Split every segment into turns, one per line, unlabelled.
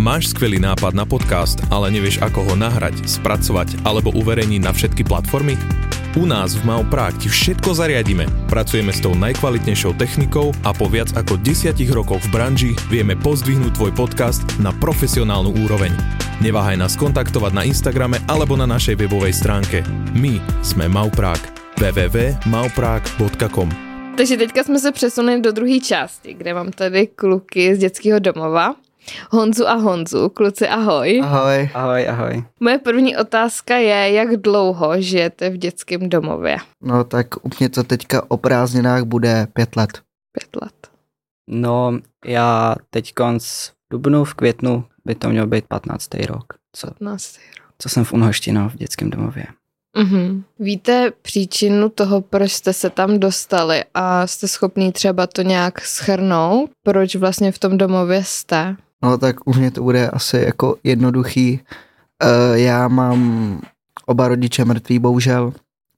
Máš skvelý nápad na podcast, ale nevieš ako ho nahrať, spracovať alebo uverejniť na všetky platformy? U nás v Mauprák ti všetko zariadíme. Pracujeme s tou najkvalitnejšou technikou a po viac ako 10 rokoch v branži vieme pozdvihnúť tvoj podcast na profesionálnu úroveň. Neváhaj nás kontaktovať na Instagrame alebo na našej webovej stránke. My sme Mauprák. www.mauprák.com
Takže teďka jsme se přesunuli do druhé části, kde mám tady kluky z dětského domova. Honzu a Honzu, kluci ahoj.
Ahoj.
Ahoj, ahoj.
Moje první otázka je, jak dlouho žijete v dětském domově?
No tak u mě to teďka o prázdninách bude pět let.
Pět let.
No, já teď konc v dubnu, v květnu by to měl být 15. rok. Co,
15. rok.
co jsem v Unhošti, no, v dětském domově.
Mhm. Víte příčinu toho, proč jste se tam dostali a jste schopný třeba to nějak schrnout, proč vlastně v tom domově jste?
No tak u mě to bude asi jako jednoduchý. Uh, já mám oba rodiče mrtví, bohužel,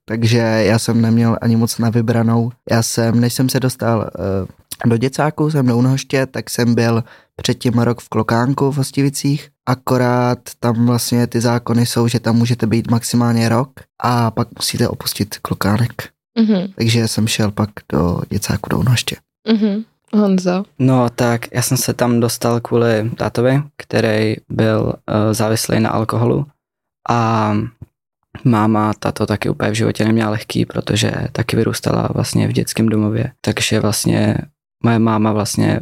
takže já jsem neměl ani moc na vybranou. Já jsem, než jsem se dostal uh, do děcáku, jsem do Unhoště, tak jsem byl předtím rok v Klokánku v Hostivicích, akorát tam vlastně ty zákony jsou, že tam můžete být maximálně rok a pak musíte opustit Klokánek.
Mhm.
Takže jsem šel pak do děcáku do Unhoště.
Mhm. Honzo.
No tak já jsem se tam dostal kvůli tátovi, který byl uh, závislý na alkoholu a máma tato taky úplně v životě neměla lehký, protože taky vyrůstala vlastně v dětském domově, takže vlastně moje máma vlastně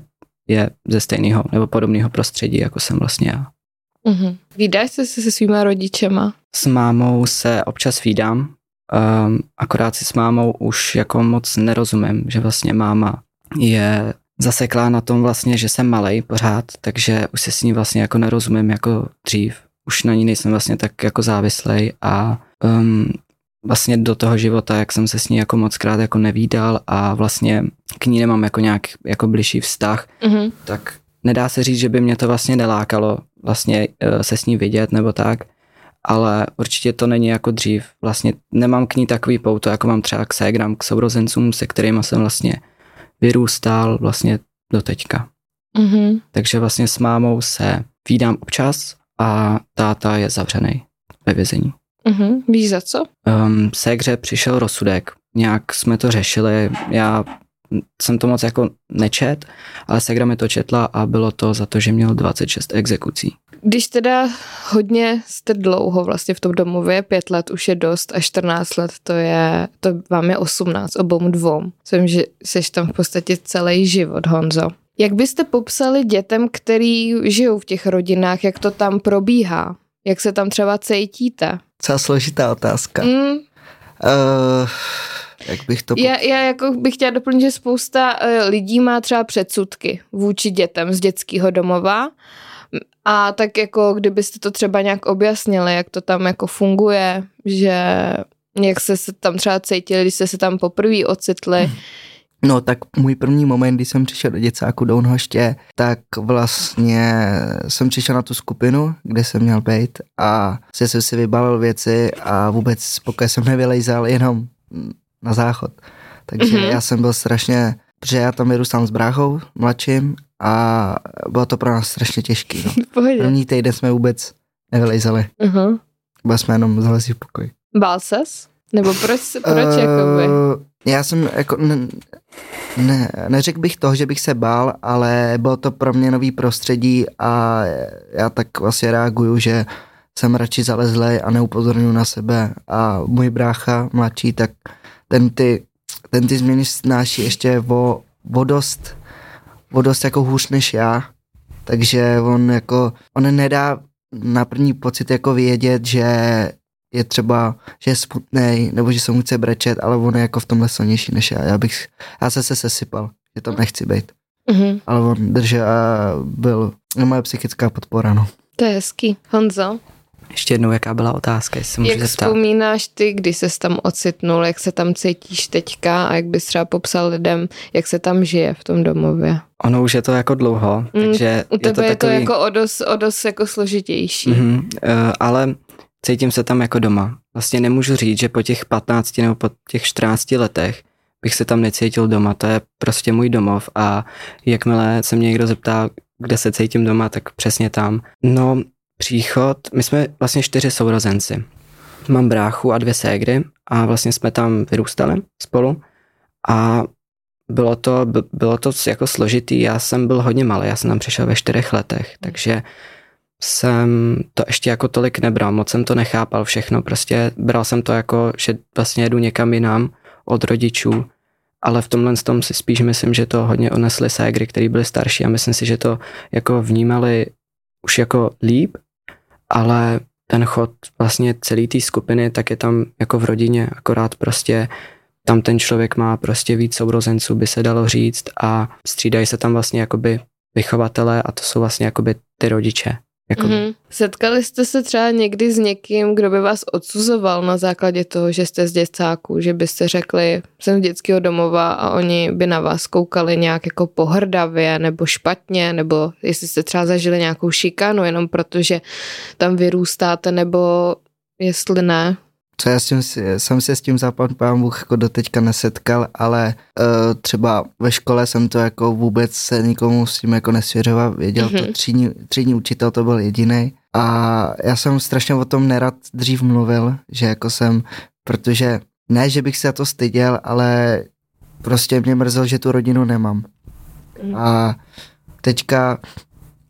je ze stejného nebo podobného prostředí, jako jsem vlastně já.
Mhm. Vídáš se se svýma rodičema?
S mámou se občas vídám, um, akorát si s mámou už jako moc nerozumím, že vlastně máma je zaseklá na tom vlastně, že jsem malej pořád, takže už se s ní vlastně jako nerozumím jako dřív. Už na ní nejsem vlastně tak jako závislej a um, vlastně do toho života, jak jsem se s ní jako moc krát jako nevídal a vlastně k ní nemám jako nějak jako bližší vztah,
Mhm.
tak nedá se říct, že by mě to vlastně nelákalo vlastně eh, se s ní vidět nebo tak, ale určitě to není jako dřív. Vlastně nemám k ní takový pouto, jako mám třeba k ségram, k sourozencům, se kterými jsem vlastně vyrůstal vlastně do teďka.
Mhm.
Takže vlastně s mámou se vídám občas a táta je zavřený ve vězení.
Mhm. Víš za co?
Um, ségře přišel rozsudek, nějak jsme to řešili, já jsem to moc jako nečet, ale Segra mi to četla a bylo to za to, že měl 26 exekucí.
Když teda hodně jste dlouho vlastně v tom domově, pět let už je dost a 14 let to je, to vám je 18, obou dvou. Myslím, že jsi tam v podstatě celý život, Honzo. Jak byste popsali dětem, který žijou v těch rodinách, jak to tam probíhá? Jak se tam třeba cítíte?
docela složitá otázka.
Mm,
Uh, jak bych to...
já, já jako bych chtěla doplnit, že spousta uh, lidí má třeba předsudky vůči dětem z dětského domova a tak jako kdybyste to třeba nějak objasnili, jak to tam jako funguje, že jak jste se tam třeba cítili, když jste se tam poprvé ocitli,
No tak můj první moment, kdy jsem přišel do děcáku do Unhoště, tak vlastně jsem přišel na tu skupinu, kde jsem měl být a se jsem si vybalil věci a vůbec pokud jsem nevylejzal jenom na záchod. Takže
Mhm.
mm-hmm. já jsem byl strašně, protože já tam vyrůstám s bráchou mladším a bylo to pro nás strašně těžký. No. První týden jsme vůbec nevylejzali,
Uh-huh.
byla jsme jenom zalezli v pokoji.
Bál ses? Nebo proč, proč jakoby?
Eh, Já jsem jako, ne, ne, neřekl bych toho, že bych se bál, ale bylo to pro mě nový prostředí a já tak vlastně reaguju, že jsem radši zalezlej a neupozorňuji na sebe a můj brácha mladší, tak ten ty, ten ty změny snáší ještě o, o dost, o dost jako hůř než já, takže on jako, on nedá na první pocit jako vědět, že je třeba, že je smutný, nebo že se mu chce brečet, ale on je jako v tomhle silnější než já. Já bych, já se se sesypal, že tam nechci být.
Uh-huh.
Ale on držel a byl moje psychická podpora, no.
To je hezký. Honzo,
Ještě jednou, jaká byla otázka, jestli se můžu
jak
zeptat.
vzpomínáš ty, když se tam ocitnul, jak se tam cítíš teďka a jak bys třeba popsal lidem, jak se tam žije v tom domově?
Ono už je to jako dlouho,
Mm,
takže
U tebe je to,
takový...
jako o dost, o dost jako složitější.
Mhm, uh, ale cítím se tam jako doma. Vlastně nemůžu říct, že po těch 15 nebo po těch 14 letech bych se tam necítil doma. To je prostě můj domov a jakmile se mě někdo zeptá, kde se cítím doma, tak přesně tam. No, příchod, my jsme vlastně čtyři sourozenci. Mám bráchu a dvě ségry a vlastně jsme tam vyrůstali spolu. A bylo to, bylo to jako složitý, já jsem byl hodně malý, já jsem tam přišel ve čtyřech letech, takže jsem to ještě jako tolik nebral, moc jsem to nechápal všechno, prostě bral jsem to jako, že vlastně jedu někam jinam od rodičů, ale v tomhle tom si spíš myslím, že to hodně onesly ségry, který byli starší a myslím si, že to jako vnímali už jako líp, ale ten chod vlastně celý té skupiny, tak je tam jako v rodině, akorát prostě tam ten člověk má prostě víc sourozenců, by se dalo říct a střídají se tam vlastně jakoby vychovatelé a to jsou vlastně jakoby ty rodiče. Jako, mm-hmm.
Setkali jste se třeba někdy s někým, kdo by vás odsuzoval na základě toho, že jste z děcáků, že byste řekli, jsem z dětského domova a oni by na vás koukali nějak jako pohrdavě nebo špatně, nebo jestli jste třeba zažili nějakou šikanu jenom protože tam vyrůstáte, nebo jestli ne.
Co já si- jsem se s tím západ pán Bůh jako doteďka nesetkal, ale uh, třeba ve škole jsem to jako vůbec se nikomu s tím jako nesvěřoval, věděl mm-hmm. to
Mhm.
třídní, třídní učitel, to byl jediný. A já jsem strašně o tom nerad dřív mluvil, že jako jsem, protože ne, že bych se za to styděl, ale prostě mě mrzelo, že tu rodinu nemám.
Mhm.
A teďka,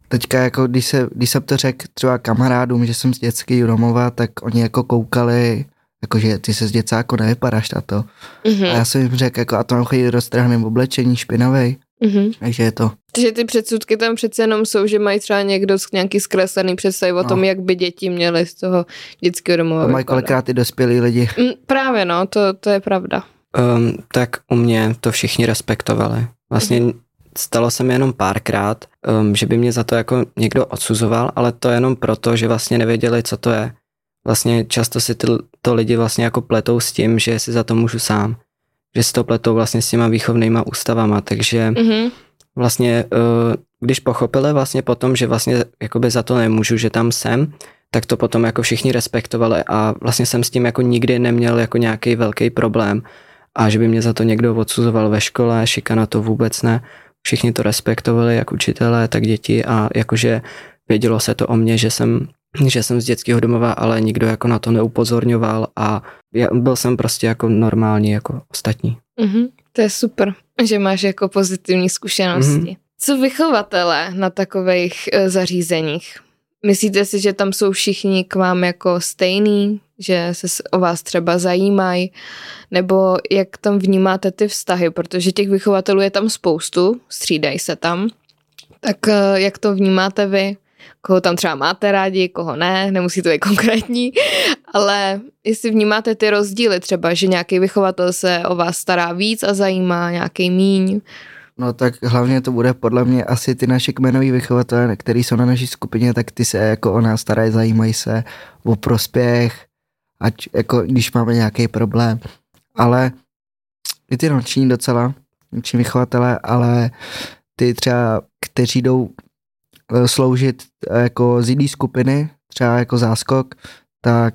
teďka jako když, se, když jsem to řekl třeba kamarádům, že jsem z dětského domova, tak oni jako koukali, jakože ty se z děcáku nevypadáš na to.
Mhm.
A já jsem jim řekl, jako, a to mám chodit roztrhaným oblečení, špinavej,
Mhm.
takže je to.
Takže ty předsudky tam přece jenom jsou, že mají třeba někdo z nějaký zkreslený představy o
No.
tom, jak by děti měly z toho dětského domova
To mají kolikrát i dospělí lidi.
Mm, Právě no, to, to je pravda.
Um, tak u mě to všichni respektovali. Vlastně stalo se mi jenom párkrát, um, že by mě za to jako někdo odsuzoval, ale to jenom proto, že vlastně nevěděli, co to je. Vlastně často si ty, to lidi vlastně jako pletou s tím, že si za to můžu sám. Že si to pletou vlastně s těma výchovnýma ústavama, takže
Mhm.
vlastně, eh, když pochopili vlastně potom, že vlastně jakoby za to nemůžu, že tam jsem, tak to potom jako všichni respektovali a vlastně jsem s tím jako nikdy neměl jako nějaký velký problém a že by mě za to někdo odsuzoval ve škole, šikana to vůbec ne. Všichni to respektovali, jak učitelé, tak děti a jakože vědělo se to o mně, že jsem, že jsem z dětského domova, ale nikdo jako na to neupozorňoval a já, byl jsem prostě jako normální jako ostatní.
Mhm. To je super, že máš jako pozitivní zkušenosti.
Mhm.
Co vychovatelé na takových e, zařízeních? Myslíte si, že tam jsou všichni k vám jako stejný, že se o vás třeba zajímají, nebo jak tam vnímáte ty vztahy, protože těch vychovatelů je tam spoustu, střídají se tam, tak e, jak to vnímáte vy? Koho tam třeba máte rádi, koho ne, nemusí to být konkrétní, ale jestli vnímáte ty rozdíly třeba, že nějaký vychovatel se o vás stará víc a zajímá, nějaký míň.
No tak hlavně to bude podle mě asi ty naše kmenoví vychovatelé, který jsou na naší skupině, tak ty se jako o nás starají, zajímají se o prospěch, ať jako když máme nějaký problém. Ale i ty noční docela, noční vychovatelé, ale ty třeba, kteří jdou sloužit eh, jako z jiné skupiny, třeba jako záskok, tak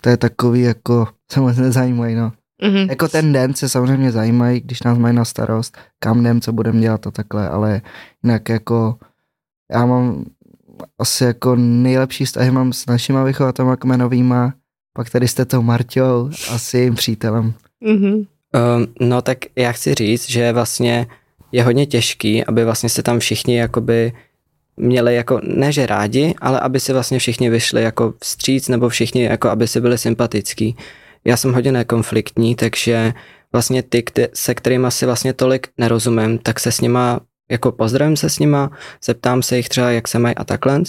to je takový jako, se moc nezajímají, no.
Mm-hmm.
Jako ten den se samozřejmě zajímají, když nás mají na starost, kam jdem, co budeme dělat a takhle, ale jinak jako já mám asi jako nejlepší vztahy mám s našima vychovatelma kmenovýma, pak tady jste to Marťou, asi jim přítelem.
Mm-hmm.
Um, no tak já chci říct, že vlastně je hodně těžký, aby vlastně se tam všichni jakoby měli jako, ne že rádi, ale aby si vlastně všichni vyšli jako vstříc, nebo všichni jako aby si byli sympatický. Já jsem hodně nekonfliktní, takže vlastně ty, kte- se kterými si vlastně tolik nerozumím, tak se s nima, jako pozdravím se s nima, zeptám se jich třeba, jak se mají a takhle,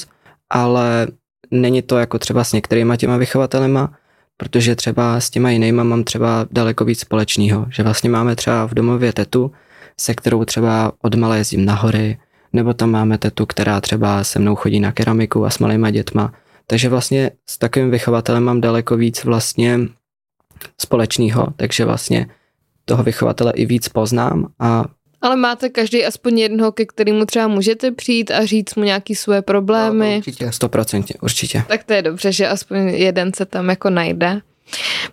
ale není to jako třeba s některýma těma vychovatelema, protože třeba s těma jinýma mám třeba daleko víc společného, že vlastně máme třeba v domově tetu, se kterou třeba od malé jezdím na hory, nebo tam máme tetu, která třeba se mnou chodí na keramiku a s malýma dětma. Takže vlastně s takovým vychovatelem mám daleko víc vlastně společného, takže vlastně toho vychovatele i víc poznám a
Ale máte každý aspoň jednoho, ke kterému třeba můžete přijít a říct mu nějaký své problémy.
No, určitě.
stoprocentně, určitě.
Tak to je dobře, že aspoň jeden se tam jako najde.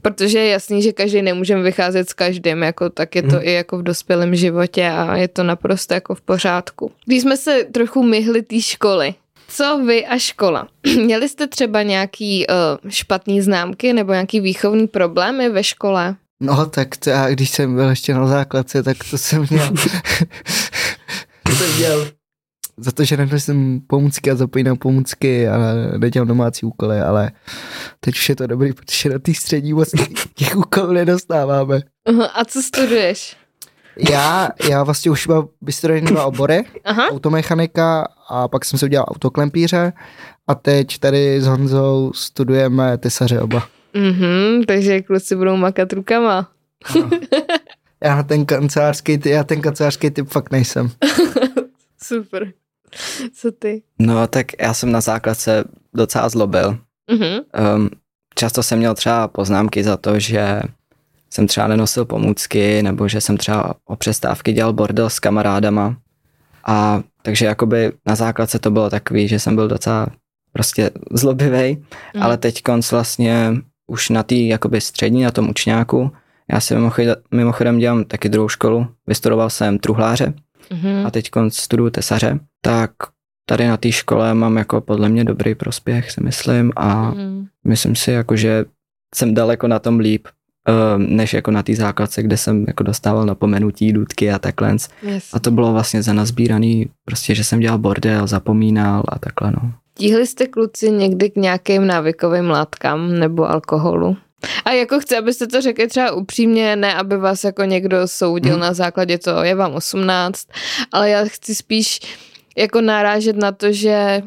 Protože je jasný, že každý nemůžeme vycházet s každým, jako, tak je to
Mhm.
i jako v dospělém životě a je to naprosto jako v pořádku. Když jsme se trochu myhli té školy, co vy a škola? Měli jste třeba nějaký uh, špatný známky nebo nějaký výchovný problémy ve škole?
No tak to já, když jsem byl ještě na základce, tak to jsem měl. to jsem měl za to, že nenosím pomůcky a zapínám pomůcky a nedělám domácí úkoly, ale teď už je to dobrý, protože na té střední moc těch úkolů nedostáváme.
Aha, a co studuješ?
Já, já vlastně už mám vystudovaný dva obory,
Aha,
automechanika a pak jsem si udělal autoklempíře a teď tady s Honzou studujeme tesaře oba.
mhm, takže kluci budou makat rukama.
Já ten kancelářský, já ten kancelářský typ fakt nejsem.
Super. Co ty?
No tak já jsem na základce docela zlobil.
Mhm,
Um, často jsem měl třeba poznámky za to, že jsem třeba nenosil pomůcky, nebo že jsem třeba o přestávky dělal bordel s kamarádama. A takže jakoby na základce to bylo takový, že jsem byl docela prostě zlobivej,
Mhm.
ale teď konc vlastně už na té jakoby střední, na tom učňáku, já si mimochodem, mimochodem dělám taky druhou školu, vystudoval jsem truhláře
mhm.
a teď studuju tesaře, tak tady na té škole mám jako podle mě dobrý prospěch, si myslím, a
Mhm.
myslím si, jako, že jsem daleko na tom líp, eh, než jako na té základce, kde jsem jako dostával napomenutí, důdky a takhle.
Jasně.
A to bylo vlastně za nazbíraný, prostě, že jsem dělal bordel, zapomínal a takhle, no.
Tíhli jste kluci někdy k nějakým návykovým látkám nebo alkoholu? A jako chci, abyste to řekli třeba upřímně, ne aby vás jako někdo soudil
Mhm.
na základě toho, je vám 18, ale já chci spíš jako narážet na to, že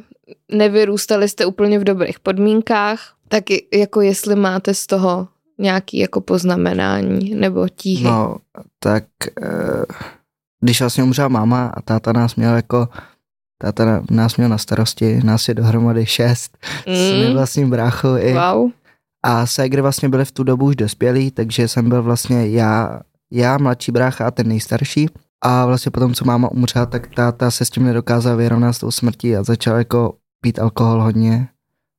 nevyrůstali jste úplně v dobrých podmínkách, tak jako jestli máte z toho nějaký jako poznamenání nebo tíhy.
No, tak eh, když vlastně umřela máma a táta nás měl jako, táta nás měl na starosti, nás je dohromady šest, s mým vlastním bráchou i,
Wow.
a ségry vlastně byly v tu dobu už dospělí, takže jsem byl vlastně já, já mladší brácha a ten nejstarší. A vlastně potom, co máma umřela, tak táta se s tím nedokázal vyrovnat s tou smrtí a začal jako pít alkohol hodně.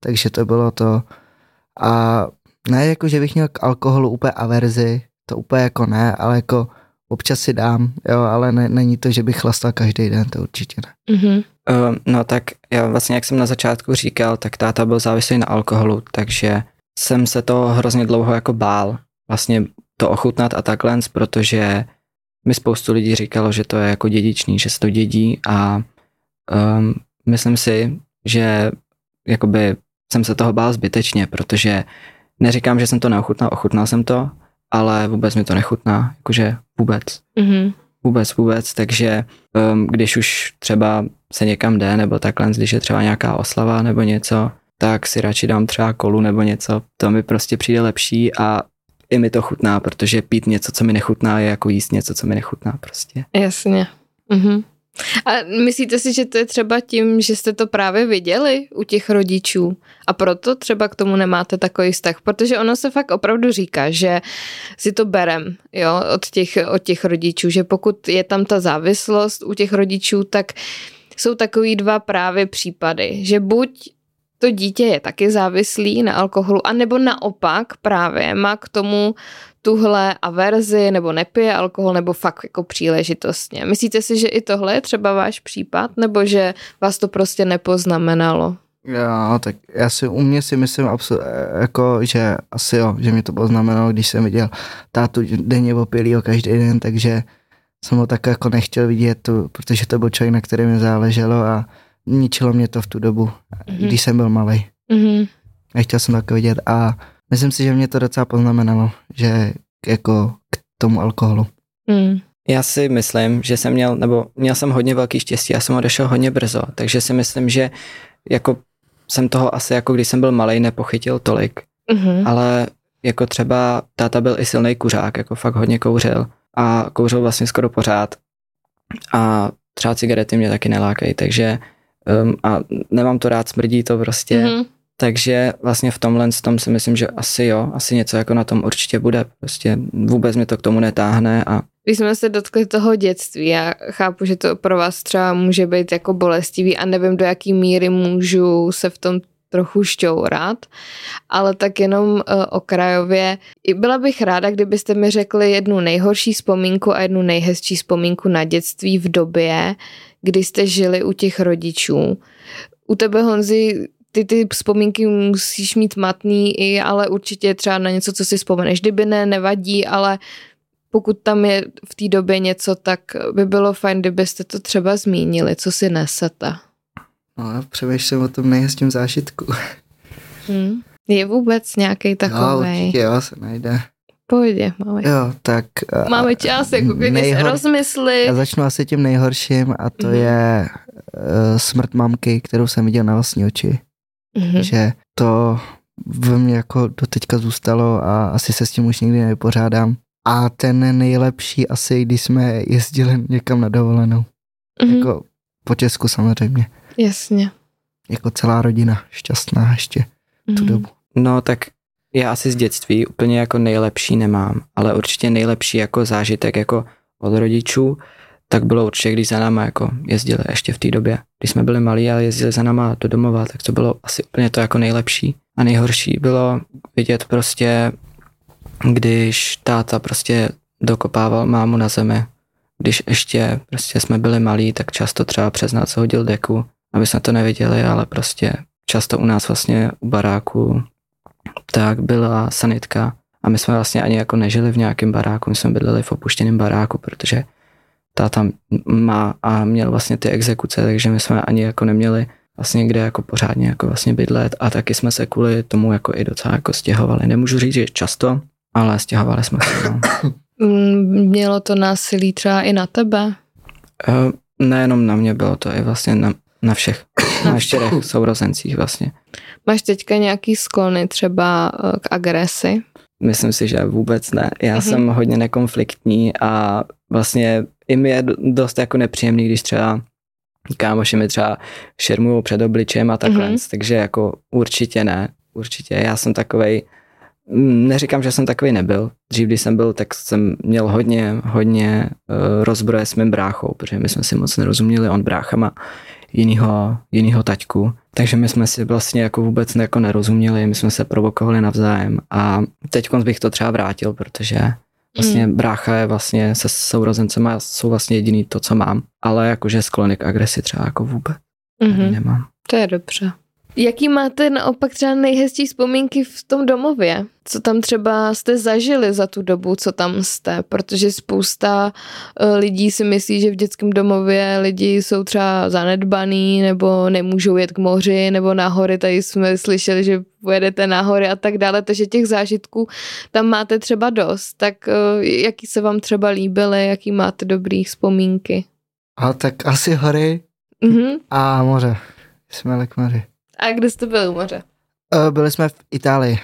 Takže to bylo to. A ne jako, že bych měl k alkoholu úplně averzi, to úplně jako ne, ale jako občas si dám, jo, ale ne, není to, že bych chlastal každý den, to určitě ne.
Mhm.
Uh, no tak já vlastně, jak jsem na začátku říkal, tak táta byl závislý na alkoholu, takže jsem se to hrozně dlouho jako bál, vlastně to ochutnat a takhle, protože mi spoustu lidí říkalo, že to je jako dědičný, že se to dědí a um, myslím si, že jakoby jsem se toho bál zbytečně, protože neříkám, že jsem to neochutnal, ochutnal jsem to, ale vůbec mi to nechutná, jakože vůbec.
Mhm.
vůbec, vůbec, takže um, když už třeba se někam jde, nebo takhle, když je třeba nějaká oslava nebo něco, tak si radši dám třeba kolu nebo něco, to mi prostě přijde lepší a i mi to chutná, protože pít něco, co mi nechutná, je jako jíst něco, co mi nechutná prostě.
Jasně. Mhm. A myslíte si, že to je třeba tím, že jste to právě viděli u těch rodičů a proto třeba k tomu nemáte takový vztah? Protože ono se fakt opravdu říká, že si to berem jo, od, těch, od těch rodičů, že pokud je tam ta závislost u těch rodičů, tak jsou takový dva právě případy, že buď to dítě je taky závislý na alkoholu, anebo naopak právě má k tomu tuhle averzi nebo nepije alkohol nebo fakt jako příležitostně. Myslíte si, že i tohle je třeba váš případ nebo že vás to prostě nepoznamenalo?
Jo, tak já si u mě si myslím absol- jako, že asi jo, že mi to poznamenalo, když jsem viděl tátu denně opilýho každý den, takže jsem ho tak jako nechtěl vidět, protože to byl člověk, na kterém mi záleželo a ničilo mě to v tu dobu, mm-hmm. když jsem byl malý. Mm-hmm. Nechtěl jsem tak vidět a myslím si, že mě to docela poznamenalo, že jako k tomu alkoholu.
Mm. Já si myslím, že jsem měl, nebo měl jsem hodně velký štěstí, já jsem odešel hodně brzo, takže si myslím, že jako jsem toho asi jako když jsem byl malý nepochytil tolik, mm-hmm. ale jako třeba táta byl i silný kuřák, jako fakt hodně kouřil a kouřil vlastně skoro pořád a třeba cigarety mě taky nelákají, takže um, a nemám to rád, smrdí to prostě, mm-hmm. takže vlastně v tomhle tom si myslím, že asi jo, asi něco jako na tom určitě bude, prostě vůbec mě to k tomu netáhne a
když jsme se dotkli toho dětství, já chápu, že to pro vás třeba může být jako bolestivý a nevím, do jaký míry můžu se v tom trochu šťourat, ale tak jenom uh, okrajově. Byla bych ráda, kdybyste mi řekli jednu nejhorší vzpomínku a jednu nejhezčí vzpomínku na dětství v době, kdy jste žili u těch rodičů. U tebe, Honzi, ty ty vzpomínky musíš mít matný i, ale určitě třeba na něco, co si vzpomeneš. Kdyby ne, nevadí, ale pokud tam je v té době něco, tak by bylo fajn, kdybyste to třeba zmínili, co si nesete.
No, přemýšlím o tom nejhezčím zážitku.
Hmm. Je vůbec nějaký takový?
Jo, určitě jo, se najde.
Pohodě, máme.
Jo, tak...
Máme čas, jako když nejhor... se rozmysli.
Já začnu asi tím nejhorším a to mm. je uh, smrt mamky, kterou jsem viděl na vlastní oči. Mm. Že to ve mně jako doteďka zůstalo a asi se s tím už nikdy nevypořádám. A ten nejlepší asi, když jsme jezdili někam na dovolenou. Mm. Jako po Česku samozřejmě.
Jasně.
Jako celá rodina šťastná ještě mm. tu dobu.
No tak já asi z dětství úplně jako nejlepší nemám, ale určitě nejlepší jako zážitek jako od rodičů, tak bylo určitě, když za náma jako jezdili ještě v té době. Když jsme byli malí a jezdili za náma do domova, tak to bylo asi úplně to jako nejlepší. A nejhorší bylo vidět prostě, když táta prostě dokopával mámu na zemi. Když ještě prostě jsme byli malí, tak často třeba přes noc hodil deku, aby jsme to neviděli, ale prostě často u nás vlastně u baráku tak byla sanitka a my jsme vlastně ani jako nežili v nějakém baráku, my jsme bydleli v opuštěném baráku, protože táta má a měl vlastně ty exekuce, takže my jsme ani jako neměli vlastně kde jako pořádně jako vlastně bydlet a taky jsme se kvůli tomu jako i docela jako stěhovali. Nemůžu říct, že často, ale stěhovali jsme se. No.
Mělo to násilí třeba i na tebe?
Uh, nejenom na mě, bylo to i vlastně na, na všech, na čtyřech sourozencích vlastně.
Máš teďka nějaký sklony třeba eh, k agresi?
Myslím si, že vůbec ne. Já mm-hmm. jsem hodně nekonfliktní a vlastně i mi je dost jako nepříjemný, když třeba kámoši mi třeba šermují před obličem a takhle, mm-hmm. takže jako určitě ne, určitě. Já jsem takovej, mm, neříkám, že jsem takový nebyl. Dřív, když jsem byl, tak jsem měl hodně, hodně uh, rozbroje s mým bráchou, protože my jsme si moc nerozuměli, on bráchama jinýho, jinýho taťku. Takže my jsme si vlastně jako vůbec jako nerozuměli, my jsme se provokovali navzájem a teď bych to třeba vrátil, protože vlastně mm. brácha je vlastně se sourozencem a jsou vlastně jediný to, co mám, ale jakože sklony k agresi třeba jako vůbec mm-hmm. nemám.
To je dobře. Jaký máte naopak třeba nejhezčí vzpomínky v tom domově? Co tam třeba jste zažili za tu dobu, co tam jste? Protože spousta eh, lidí si myslí, že v dětském domově lidi jsou třeba zanedbaný nebo nemůžou jet k moři nebo na hory. Tady jsme slyšeli, že pojedete na hory a tak dále, takže těch zážitků tam máte třeba dost. Tak eh, jaký se vám třeba líbily, jaký máte dobrý vzpomínky?
A tak asi hory
Mhm.
a moře. Jsme moři.
A kde jste byli u moře?
Eh, Byli jsme v Itálii,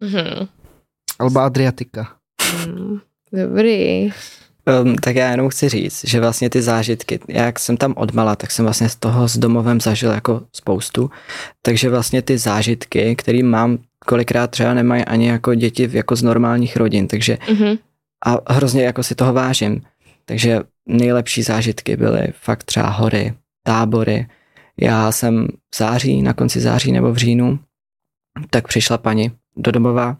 Mhm.
Alba Adriatica.
Mm, Dobrý.
Um, tak já jenom chci říct, že vlastně ty zážitky, jak jsem tam odmala, tak jsem vlastně z toho s domovem zažil jako spoustu, takže vlastně ty zážitky, které mám, kolikrát třeba nemají ani jako děti v- jako z normálních rodin, takže
Mhm.
a hrozně jako si toho vážím. Takže nejlepší zážitky byly fakt třeba hory, tábory. Já jsem v září, na konci září nebo v říjnu, tak přišla paní do domova,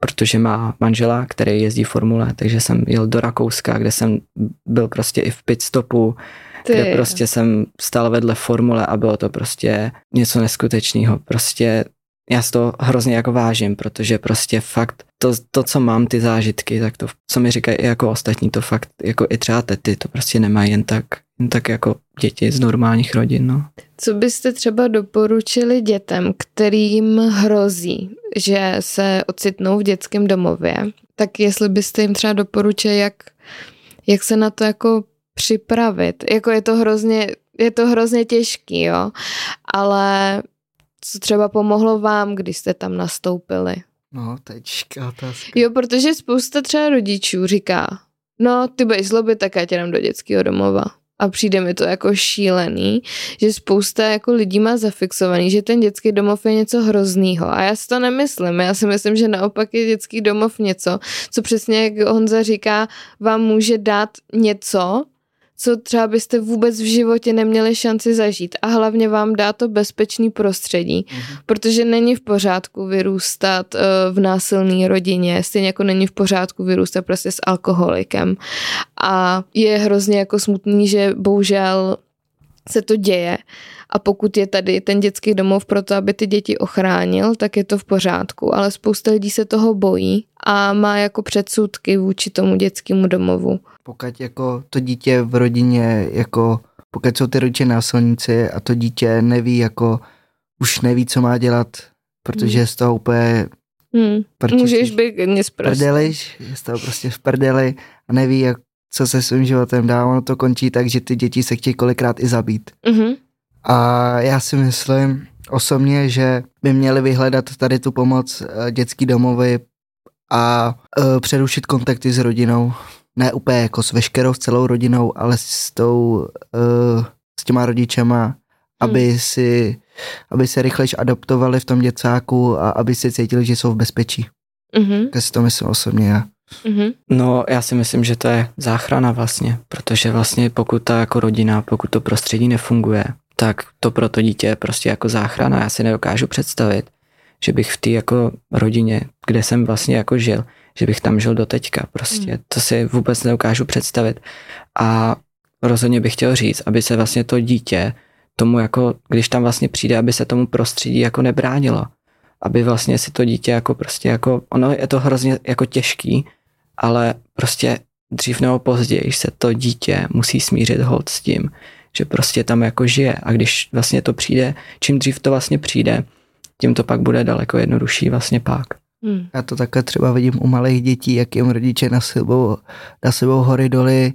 protože má manžela, který jezdí formule, takže jsem jel do Rakouska, kde jsem byl prostě i v pitstopu,
Ty.
kde prostě jsem stál vedle formule a bylo to prostě něco neskutečného. Prostě já z toho hrozně jako vážím, protože prostě fakt to, to, co mám, ty zážitky, tak to, co mi říkají i jako ostatní, to fakt, jako i třeba tety, to prostě nemají jen tak, jen tak jako děti z normálních rodin, no.
Co byste třeba doporučili dětem, kterým hrozí, že se ocitnou v dětském domově, tak jestli byste jim třeba doporučili, jak, jak se na to jako připravit. Jako je to hrozně, je to hrozně těžký, jo, ale co třeba pomohlo vám, když jste tam nastoupili?
No, to je těžká otázka.
Jo, protože spousta třeba rodičů říká, no ty budeš zlobit, tak já tě dám do dětského domova. A přijde mi to jako šílený, že spousta jako lidí má zafixovaný, že ten dětský domov je něco hroznýho. A já si to nemyslím. Já si myslím, že naopak je dětský domov něco, co přesně jak Honza říká, vám může dát něco, co třeba byste vůbec v životě neměli šanci zažít. A hlavně vám dá to bezpečný prostředí, protože není v pořádku vyrůstat eh, v násilné rodině, stejně jako není v pořádku vyrůstat prostě s alkoholikem. A je hrozně jako smutný, že bohužel se to děje. A pokud je tady ten dětský domov pro to, aby ty děti ochránil, tak je to v pořádku. Ale spousta lidí se toho bojí a má jako předsudky vůči tomu dětskému domovu.
Pokud jako to dítě v rodině, jako pokud jsou ty rodiče násilníci a to dítě neví, jako už neví, co má dělat, protože je z toho úplně
Hmm.
prčí
Můžeš být
prdeli, je z toho prostě v prdeli a neví, jak, co se svým životem dá. Ono to končí tak, že ty děti se chtějí kolikrát i zabít.
Mhm.
A já si myslím osobně, že by měli vyhledat tady tu pomoc eh, dětský domovy a uh, přerušit kontakty s rodinou. Ne úplně jako s veškerou, s celou rodinou, ale s tou, uh, s těma rodičema, aby si, aby se rychlejš adoptovali v tom děcáku a aby si cítili, že jsou v bezpečí.
Mhm.
Tak si to myslím osobně já.
Mhm.
No, já si myslím, že to je záchrana vlastně, protože vlastně pokud ta jako rodina, pokud to prostředí nefunguje, tak to pro to dítě je prostě jako záchrana. Já si nedokážu představit, že bych v té jako rodině, kde jsem vlastně jako žil, že bych tam žil do teďka. Prostě to si vůbec nedokážu představit. A rozhodně bych chtěl říct, aby se vlastně to dítě tomu jako, když tam vlastně přijde, aby se tomu prostředí jako nebránilo. Aby vlastně si to dítě jako prostě jako, ono je to hrozně jako těžký, ale prostě dřív nebo později se to dítě musí smířit hold s tím, že prostě tam jako žije a když vlastně to přijde, čím dřív to vlastně přijde, tím to pak bude daleko jednodušší vlastně pak.
Hmm.
Já to takhle třeba vidím u malých dětí, jak jim rodiče na sebou, na sebou hory doly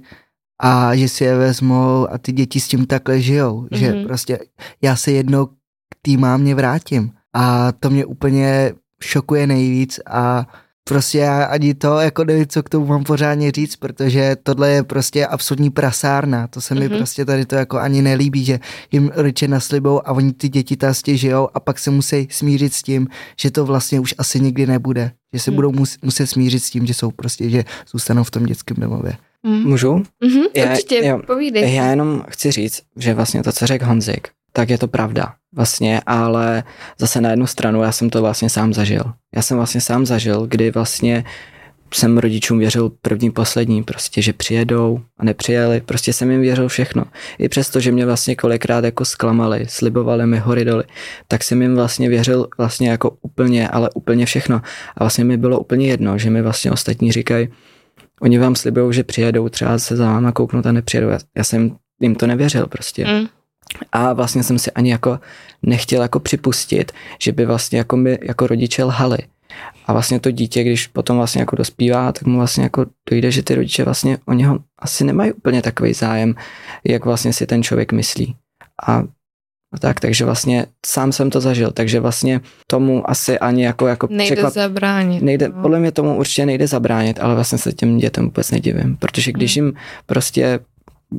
a že si je vezmou a ty děti s tím takhle žijou, mm-hmm. že
Mhm.
prostě já se jednou k té mámě vrátím a to mě úplně šokuje nejvíc a prostě já ani to jako nevím, co k tomu mám pořádně říct, protože tohle je prostě absolutní prasárna, to se mi
Mhm.
prostě tady to jako ani nelíbí, že jim rodiče naslibou a oni ty děti tam žijou a pak se musí smířit s tím, že to vlastně už asi nikdy nebude, že se
Hmm.
budou mus, muset smířit s tím, že jsou prostě, že zůstanou v tom dětském domově.
Mhm.
Můžu?
Mhm.
Já-
Určitě,
jo.
povídej.
Já jenom chci říct, že vlastně to, co řekl Honzik, tak je to pravda. Vlastně, ale zase na jednu stranu já jsem to vlastně sám zažil. Já jsem vlastně sám zažil, kdy vlastně jsem rodičům věřil první, poslední, prostě, že přijedou a nepřijeli, prostě jsem jim věřil všechno. I přesto, že mě vlastně kolikrát jako zklamali, slibovali mi hory doly, tak jsem jim vlastně věřil vlastně jako úplně, ale úplně všechno. A vlastně mi bylo úplně jedno, že mi vlastně ostatní říkají, oni vám slibují, že přijedou, třeba se za váma kouknout a nepřijedou. Já, já jsem jim to nevěřil prostě. Mm. A vlastně jsem si ani jako nechtěl jako připustit, že by vlastně jako my jako rodiče lhali. A vlastně to dítě, když potom vlastně jako dospívá, tak mu vlastně jako dojde, že ty rodiče vlastně o něho asi nemají úplně takový zájem, jak vlastně si ten člověk myslí. A tak, takže vlastně sám jsem to zažil, takže vlastně tomu asi ani jako, jako
nejde překvap... zabránit.
Nejde, no. Podle mě tomu určitě nejde zabránit, ale vlastně se těm dětem vůbec nedivím, protože když hmm. jim prostě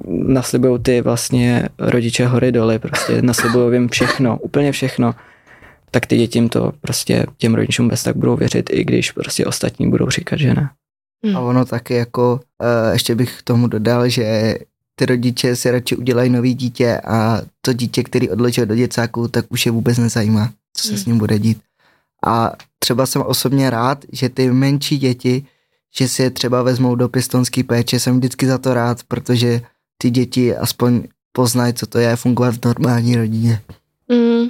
naslibují ty vlastně rodiče hory doly, prostě naslibují jim všechno, úplně všechno, tak ty dětím to prostě těm rodičům bez tak budou věřit, i když prostě ostatní budou říkat, že ne.
Hmm. A ono taky jako, uh, ještě bych k tomu dodal, že ty rodiče si radši udělají nový dítě a to dítě, který odložil do děcáku, tak už je vůbec nezajímá, co se hmm. s ním bude dít. A třeba jsem osobně rád, že ty menší děti, že si je třeba vezmou do pěstonské péče, jsem vždycky za to rád, protože ty děti aspoň poznají, co to je fungovat v normální rodině.
Mm,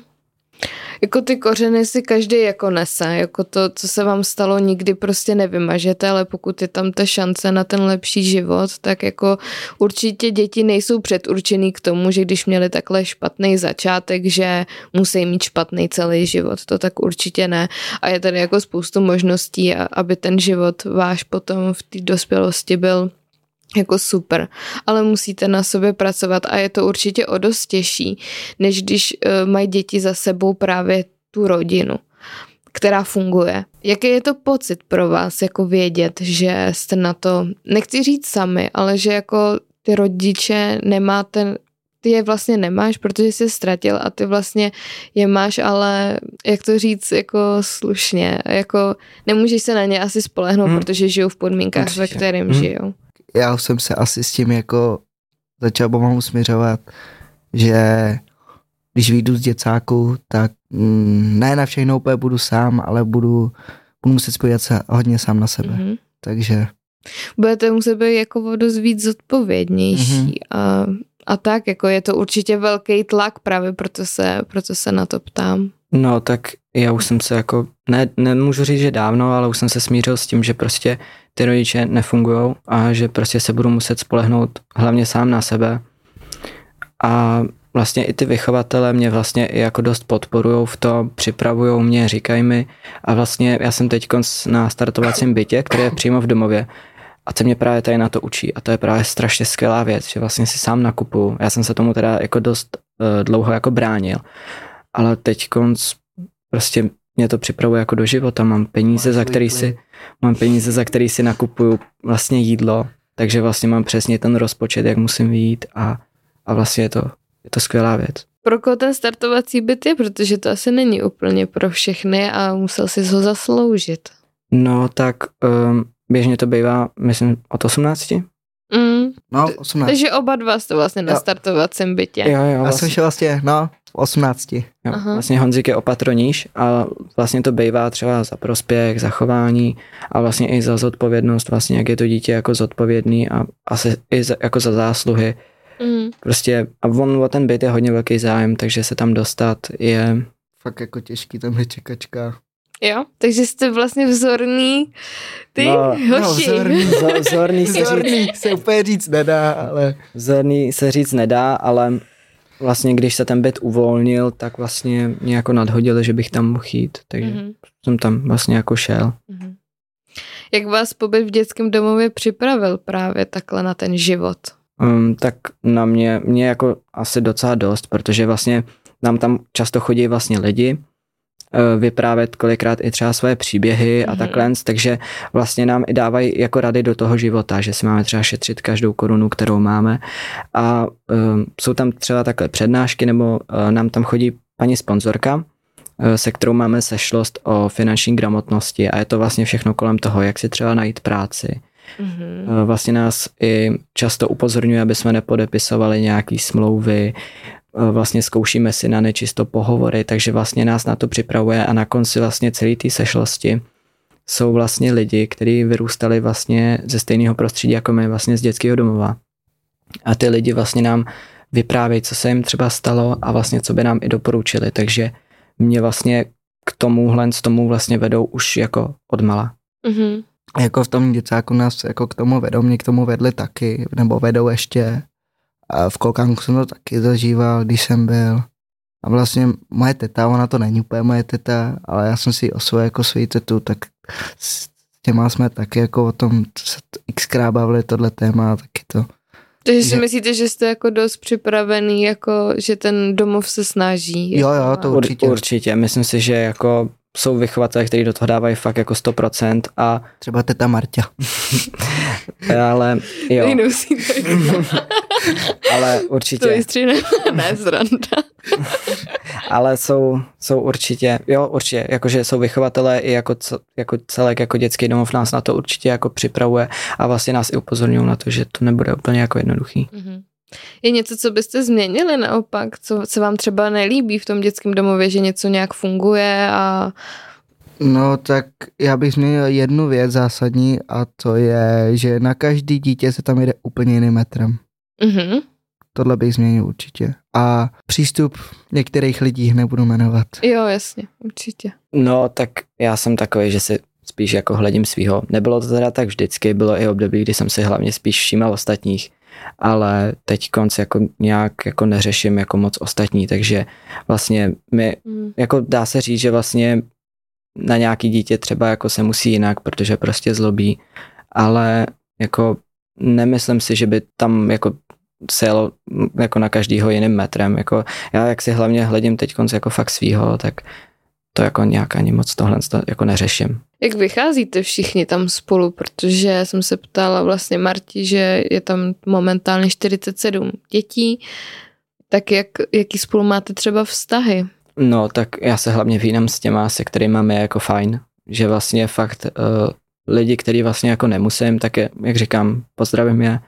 jako ty kořeny si každý jako nese, jako to, co se vám stalo, nikdy prostě nevymažete, ale pokud je tam ta šance na ten lepší život, tak jako určitě děti nejsou předurčený k tomu, že když měli takhle špatný začátek, že musí mít špatný celý život, to tak určitě ne. A je tady jako spoustu možností, aby ten život váš potom v té dospělosti byl jako super, ale musíte na sobě pracovat a je to určitě o dost těžší, než když uh, mají děti za sebou právě tu rodinu, která funguje. Jaký je to pocit pro vás, jako vědět, že jste na to, nechci říct sami, ale že jako ty rodiče nemáte, ty je vlastně nemáš, protože jsi ztratil a ty vlastně je máš, ale jak to říct jako slušně, jako nemůžeš se na ně asi spolehnout, hmm. protože žijou v podmínkách, Určitě. ve kterým hmm. žijou
já jsem se asi s tím jako začal pomalu směřovat, že když vyjdu z děcáku, tak mm, ne na všechno úplně budu sám, ale budu, budu muset spojit se hodně sám na sebe. Mm-hmm. Takže...
Budete muset být jako dost víc zodpovědnější mm-hmm. a, a tak, jako je to určitě velký tlak, právě proto se, proto se na to ptám.
No tak já už jsem se jako, ne, nemůžu říct, že dávno, ale už jsem se smířil s tím, že prostě ty rodiče nefungují a že prostě se budu muset spolehnout hlavně sám na sebe. A vlastně i ty vychovatele mě vlastně i jako dost podporují v tom, připravují mě, říkají mi a vlastně já jsem teď na startovacím bytě, který je přímo v domově a co mě právě tady na to učí. A to je právě strašně skvělá věc, že vlastně si sám nakupu. Já jsem se tomu teda jako dost uh, dlouho jako bránil, ale teď prostě mě to připravuje jako do života, mám peníze, za který si, mám peníze, za který si nakupuju vlastně jídlo, takže vlastně mám přesně ten rozpočet, jak musím vyjít. A, a vlastně je to, je to skvělá věc.
Pro koho ten startovací byt je, protože to asi není úplně pro všechny a musel si ho zasloužit.
No tak um, běžně to bývá, myslím, od 18.
Mm.
No, 18.
Takže oba dva jste vlastně na startovacím bytě.
Jo, jo, vlastně.
Já jsem vlastně, no, 18. Jo,
vlastně Honzik je opatroníž a vlastně to bývá třeba za prospěch, za chování a vlastně i za zodpovědnost, vlastně jak je to dítě jako zodpovědný a asi i za, jako za zásluhy. Mm. Prostě a on o ten byt je hodně velký zájem, takže se tam dostat je...
Fakt jako těžký, tam je čekačka.
Jo, takže jste vlastně vzorný ty no, hoši. No,
vzorný, vzorný, se,
vzorný říct, se úplně říct nedá, ale...
Vzorný se říct nedá, ale vlastně když se ten byt uvolnil, tak vlastně mě jako nadhodili, že bych tam mohl jít, takže mm-hmm. jsem tam vlastně jako šel. Mm-hmm.
Jak vás pobyt v dětském domově připravil právě takhle na ten život?
Um, tak na mě, mě jako asi docela dost, protože vlastně nám tam často chodí vlastně lidi, vyprávět kolikrát i třeba své příběhy mm-hmm. a mhm. takhle, takže vlastně nám i dávají jako rady do toho života, že si máme třeba šetřit každou korunu, kterou máme a um, jsou tam třeba takhle přednášky nebo uh, nám tam chodí paní sponzorka, uh, se kterou máme sešlost o finanční gramotnosti a je to vlastně všechno kolem toho, jak si třeba najít práci, Mm-hmm. Vlastně nás i často upozorňuje, aby jsme nepodepisovali nějaký smlouvy, Eh, vlastně zkoušíme si na nečisto pohovory, takže vlastně nás na to připravuje a na konci vlastně celé té sešlosti jsou vlastně lidi, kteří vyrůstali vlastně ze stejného prostředí jako my, vlastně z dětského domova. A ty lidi vlastně nám vyprávějí, co se jim třeba stalo a vlastně co by nám i doporučili. Takže mě vlastně k tomuhle, z tomu vlastně vedou už jako odmala.
Mhm.
Jako v tom děcáku nás jako k tomu vedou, mě k tomu vedli taky, nebo vedou ještě. A v Kolkánku jsem to taky zažíval, když jsem byl. A vlastně moje teta, ona to není úplně moje teta, ale já jsem si ji osvojil jako svou tetu, tak s těma jsme taky jako o tom se xkrát bavili tohle téma, taky to.
Takže si
Že-
myslíte, že jste jako dost připravený, jako že ten domov se snaží?
Jo,
jako
jo, to
a-
Ur-
určitě.
Určitě. Myslím si, že jako jsou vychovatelé, kteří do toho dávají fakt jako 100% a
Třeba teta Marta.
ale jo, ale
to
určitě,
vystřihne. ne, zranda.
ale jsou, jsou určitě, jo, určitě, jakože jsou vychovatelé i jako, jako celek, jako dětský domov nás na to určitě jako připravuje a vlastně nás i upozorňují na to, že to nebude úplně jako jednoduchý.
Mhm. Je něco, co byste změnili naopak, co se vám třeba nelíbí v tom dětském domově, že něco nějak funguje a
No tak já bych změnil jednu věc zásadní a to je, že na každý dítě se tam jede úplně jiným metrem.
mhm.
Tohle bych změnil určitě. A přístup některých lidí nebudu jmenovat.
jo, jasně, určitě.
No, tak já jsem takový, že si spíš jako hledím svýho. Nebylo to teda tak vždycky, bylo i období, kdy jsem si hlavně spíš všímal ostatních, ale teď konc jako nějak jako neřeším jako moc ostatní, takže vlastně mi,
Mm.
jako dá se říct, že vlastně na nějaký dítě třeba jako se musí jinak, protože prostě zlobí, ale jako nemyslím si, že by tam jako se jelo mm, jako na každýho jiným metrem, jako já jak si hlavně hledím teď konc jako fakt svýho, tak to jako nějak ani moc tohle to jako neřeším.
Jak vycházíte všichni tam spolu, protože jsem se ptala vlastně Marti, že je tam momentálně 47 dětí, tak jak, jaký spolu máte třeba vztahy?
No, tak já se hlavně vídám s těma, se kterými máme jako fajn, že vlastně fakt uh, lidi, kteří vlastně jako nemusím, tak je, jak říkám, pozdravím je,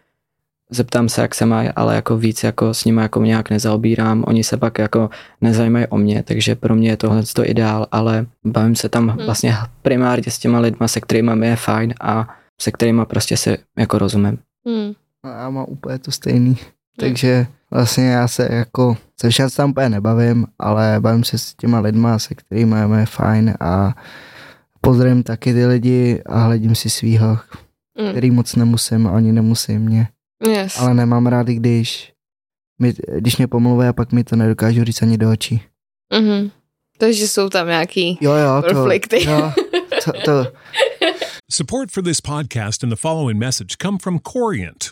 zeptám se, jak se mají, ale jako víc jako s nimi jako nějak nezaobírám, oni se pak jako nezajímají o mě, takže pro mě je tohle to ideál, ale bavím se tam
Hmm.
vlastně primárně s těma lidma, se kterými mi je fajn a se kterými prostě si jako rozumím.
Hmm.
No, já mám úplně to stejný. Takže vlastně já se jako, se všem tam úplně nebavím, ale bavím se s těma lidma, se kterými máme fajn a pozdravím taky ty lidi a hledím si svýho,
Hmm.
který moc nemusím a oni nemusí mě.
Yes.
Ale nemám rád, když, mi, když mě pomluví a pak mi to nedokážu říct ani do očí.
Mhm. Takže jsou tam nějaký
Jo, jo, to,
konflikty.
jo, to, to,
Support for this podcast and the following message come from Corient.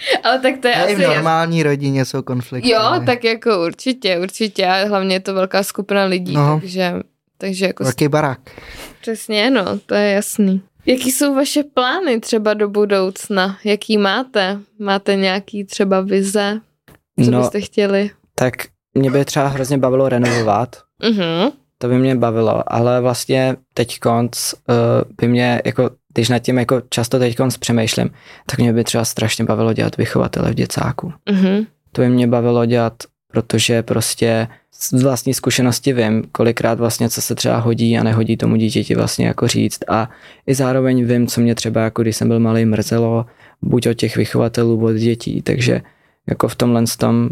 Ale tak to je
A i
asi...
v normální rodině jsou konflikty.
Jo, tak jako určitě, určitě. A hlavně je to velká skupina lidí,
No.
takže, takže jako
Velký barák.
přesně, no, to je jasný. Jaký jsou vaše plány třeba do budoucna? Jaký máte? Máte nějaký třeba vize? Co
No,
byste chtěli?
tak mě by třeba hrozně bavilo renovovat,
Mhm.
To by mě bavilo, ale vlastně teď konc uh, by mě, jako, když nad tím jako často teď konc přemýšlím, tak mě by třeba strašně bavilo dělat vychovatele v děcáku.
Mhm.
To by mě bavilo dělat, protože prostě z vlastní zkušenosti vím, kolikrát vlastně, co se třeba hodí a nehodí tomu dítěti vlastně jako říct a i zároveň vím, co mě třeba jako když jsem byl malý mrzelo, buď od těch vychovatelů, od dětí, takže jako v tomhle tom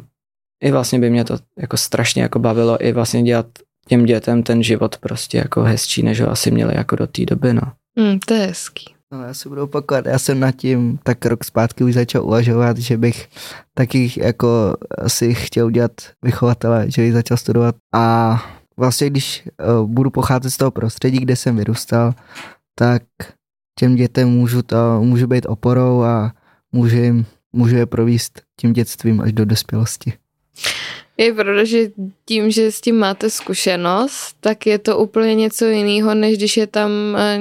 i vlastně by mě to jako strašně jako bavilo i vlastně dělat těm dětem ten život prostě jako hezčí, než ho asi měli jako do té doby, no.
Mm, to je hezký.
No, já si budu opakovat, já jsem nad tím tak rok zpátky už začal uvažovat, že bych taky jako si chtěl udělat vychovatele, že bych začal studovat a vlastně když uh, budu pocházet z toho prostředí, kde jsem vyrůstal, tak těm dětem můžu, to, můžu být oporou a můžu, jim, můžu je províst tím dětstvím až do dospělosti.
Je pravda, že tím, že s tím máte zkušenost, tak je to úplně něco jiného, než když je tam eh,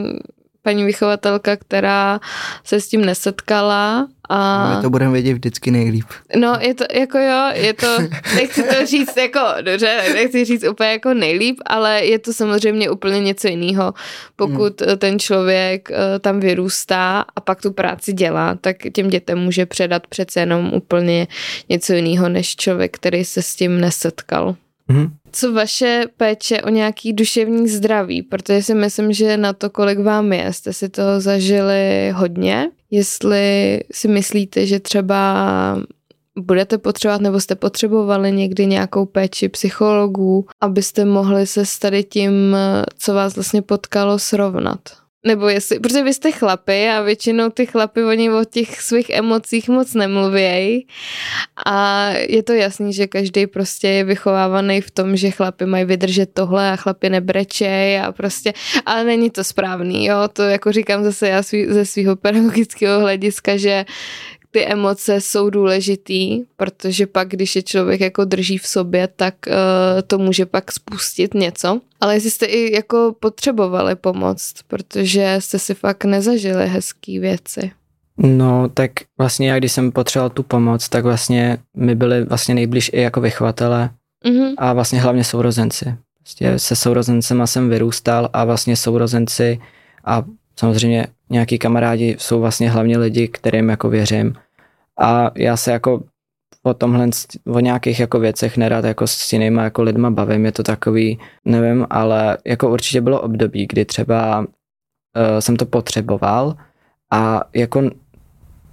paní vychovatelka, která se s tím nesetkala a...
My to budeme vědět vždycky nejlíp.
No, je to jako jo, je to, nechci to říct jako, dobře, nechci říct úplně jako nejlíp, ale je to samozřejmě úplně něco jiného. Pokud hmm. ten člověk eh, tam vyrůstá a pak tu práci dělá, tak těm dětem může předat přece jenom úplně něco jiného, než člověk, který se s tím nesetkal.
Mhm.
Co vaše péče o nějaký duševní zdraví? Protože si myslím, že na to, kolik vám je, jste si toho zažili hodně. Jestli si myslíte, že třeba budete potřebovat nebo jste potřebovali někdy nějakou péči psychologů, abyste mohli se s tady tím, co vás vlastně potkalo, srovnat. Nebo jestli, protože vy jste chlapy a většinou ty chlapy, oni o těch svých emocích moc nemluvějí. A je to jasný, že každý prostě je vychovávaný v tom, že chlapy mají vydržet tohle a chlapy nebrečej a prostě, ale není to správný, jo, to jako říkám zase já svý, ze svého pedagogického hlediska, že ty emoce jsou důležitý, protože pak, když je člověk jako drží v sobě, tak uh, to může pak spustit něco. Ale jestli jste i jako potřebovali pomoc, protože jste si fakt nezažili hezký věci.
No, tak vlastně já, když jsem potřeboval tu pomoc, tak vlastně mi byli vlastně nejblíž i jako vychovatele
Mhm.
a vlastně hlavně sourozenci. Prostě se sourozencema jsem vyrůstal a vlastně sourozenci a samozřejmě nějaký kamarádi jsou vlastně hlavně lidi, kterým jako věřím. A já se jako o tomhle, o nějakých jako věcech nerad jako s jinýma jako lidma bavím, je to takový, nevím, ale jako určitě bylo období, kdy třeba uh, jsem to potřeboval a jako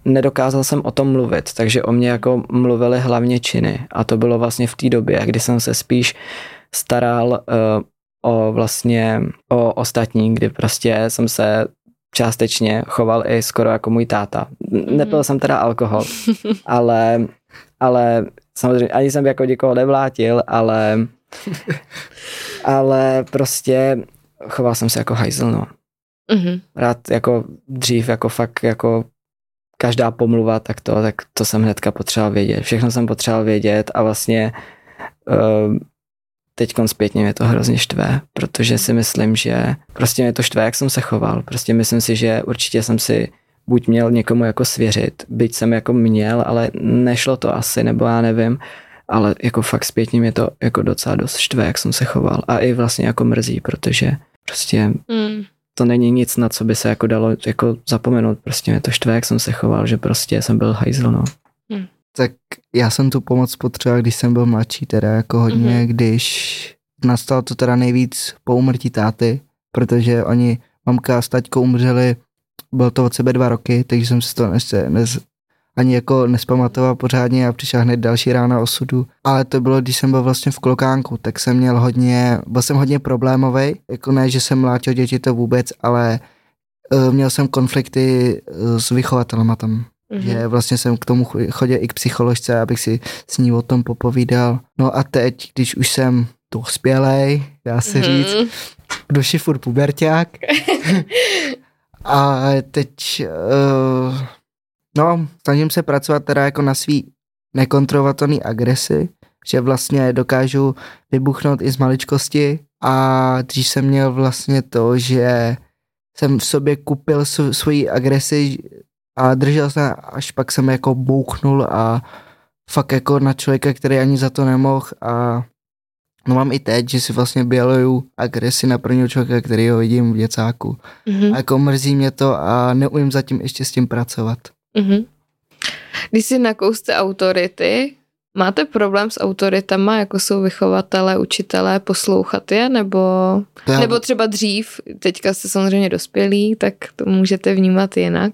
nedokázal jsem o tom mluvit, takže o mě jako mluvili hlavně činy a to bylo vlastně v té době, kdy jsem se spíš staral uh, o vlastně o ostatní, kdy prostě jsem se částečně choval i skoro jako můj táta. Nepil jsem teda alkohol, ale, ale samozřejmě ani jsem jako někoho nevlátil, ale ale prostě choval jsem se jako hajzl, no.
Mhm.
Rád jako dřív jako fakt jako každá pomluva, tak to, tak to jsem hnedka potřeboval vědět. Všechno jsem potřeboval vědět a vlastně uh, teď zpětně mě to hrozně štve, protože si myslím, že prostě mě to štve, jak jsem se choval. Prostě myslím si, že určitě jsem si buď měl někomu jako svěřit, byť jsem jako měl, ale nešlo to asi, nebo já nevím, ale jako fakt zpětně mě to jako docela dost štve, jak jsem se choval a i vlastně jako mrzí, protože prostě
Mm.
to není nic, na co by se jako dalo jako zapomenout, prostě mě to štve, jak jsem se choval, že prostě jsem byl hajzl, no.
Tak já jsem tu pomoc potřeboval, když jsem byl mladší, teda jako hodně,
Mhm.
mm-hmm. když nastalo to teda nejvíc po umrtí táty, protože oni, mamka s taťkou umřeli, bylo to od sebe dva roky, takže jsem si to nes, nes, ani jako nespamatoval pořádně a přišla hned další rána osudu. Ale to bylo, když jsem byl vlastně v klokánku, tak jsem měl hodně, byl jsem hodně problémový, jako ne, že jsem mlátil děti to vůbec, ale uh, měl jsem konflikty uh, s vychovatelema tam
Mhm.
že vlastně jsem k tomu chodil i k psycholožce, abych si s ní o tom popovídal. No a teď, když už jsem dospělej, dá se
Mhm.
říct, je furt puberták. a teď uh, No, snažím se pracovat teda jako na svý nekontrolovatelný agresi, že vlastně dokážu vybuchnout i z maličkosti a dřív jsem měl vlastně to, že jsem v sobě kupil svoji agresi a držel se, až pak jsem jako bouchnul a fakt jako na člověka, který ani za to nemohl a no mám i teď, že si vlastně běluju agresi na prvního člověka, který ho vidím v děcáku. Mm-hmm. A jako mrzí mě to a neumím zatím ještě s tím pracovat. Mm-hmm.
Když jsi na kousce autority, máte problém s autoritama, jako jsou vychovatelé, učitelé, poslouchat je, nebo, já... nebo třeba dřív, teďka jste samozřejmě dospělí, tak to můžete vnímat jinak?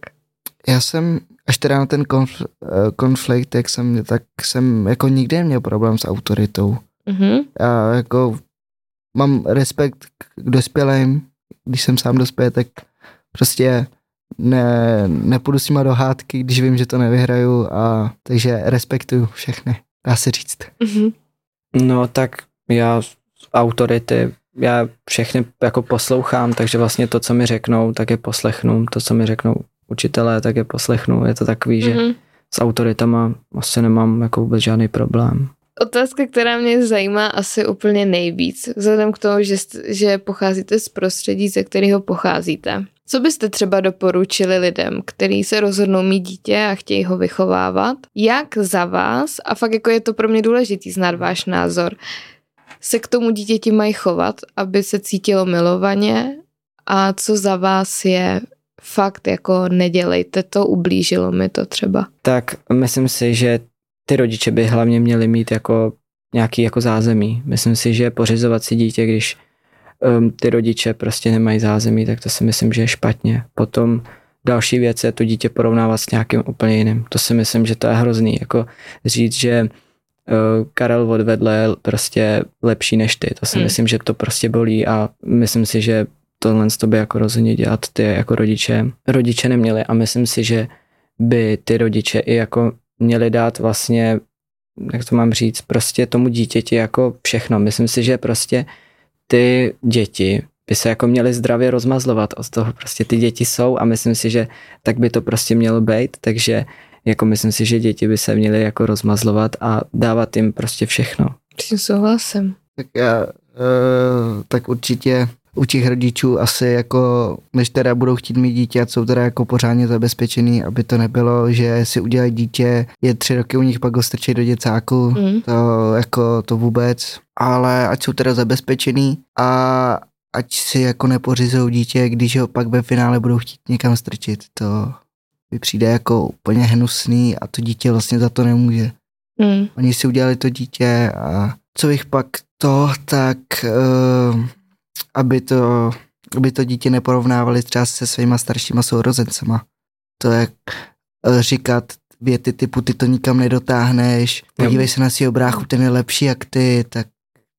Já jsem, až teda na ten konf, eh, konflikt, jak jsem, tak jsem jako nikdy neměl problém s autoritou. Mm-hmm. Já jako mám respekt k dospělým, když jsem sám dospěl, tak prostě ne, nepůjdu s nima do hádky, když vím, že to nevyhraju a takže respektuju všechny, dá se říct. Mm-hmm.
No tak já autority, já všechny jako poslouchám, takže vlastně to, co mi řeknou, tak je poslechnu, to, co mi řeknou učitelé, tak je poslechnu, je to takový, mm-hmm. že s autoritama asi nemám jako vůbec žádný problém.
Otázka, která mě zajímá asi úplně nejvíc, vzhledem k tomu, že, že pocházíte z prostředí, ze kterého pocházíte. Co byste třeba doporučili lidem, kteří se rozhodnou mít dítě a chtějí ho vychovávat? Jak za vás, a fakt jako je to pro mě důležitý znát váš názor, se k tomu dítěti mají chovat, aby se cítilo milovaně a co za vás je fakt jako nedělejte to, ublížilo mi to třeba.
Tak myslím si, že ty rodiče by hlavně měli mít jako nějaký jako zázemí. Myslím si, že pořizovat si dítě, když um, ty rodiče prostě nemají zázemí, tak to si myslím, že je špatně. Potom další věc je to dítě porovnávat s nějakým úplně jiným. To si myslím, že to je hrozný. Jako říct, že uh, Karel odvedle je prostě lepší než ty. To si hmm. myslím, že to prostě bolí a myslím si, že tohle z by jako rozhodně dělat ty jako rodiče, rodiče neměli a myslím si, že by ty rodiče i jako měli dát vlastně, jak to mám říct, prostě tomu dítěti jako všechno. Myslím si, že prostě ty děti by se jako měly zdravě rozmazlovat od toho prostě ty děti jsou a myslím si, že tak by to prostě mělo být, takže jako myslím si, že děti by se měly jako rozmazlovat a dávat jim prostě všechno.
S tím souhlasím.
Tak já, uh, tak určitě u těch rodičů asi jako, než teda budou chtít mít dítě, jsou teda jako pořádně zabezpečený, aby to nebylo, že si udělají dítě, je tři roky u nich, pak ho strčí do děcáku, mm. to jako to vůbec, ale ať jsou teda zabezpečený a ať si jako nepořizují dítě, když ho pak ve finále budou chtít někam strčit, to mi přijde jako úplně hnusný a to dítě vlastně za to nemůže. Mm. Oni si udělali to dítě a co bych pak to, tak uh, aby to, aby to dítě neporovnávali třeba se svýma staršíma sourozencema. To je eh, říkat věty typu ty to nikam nedotáhneš, podívej se na svého bráchu, ten je lepší jak ty, tak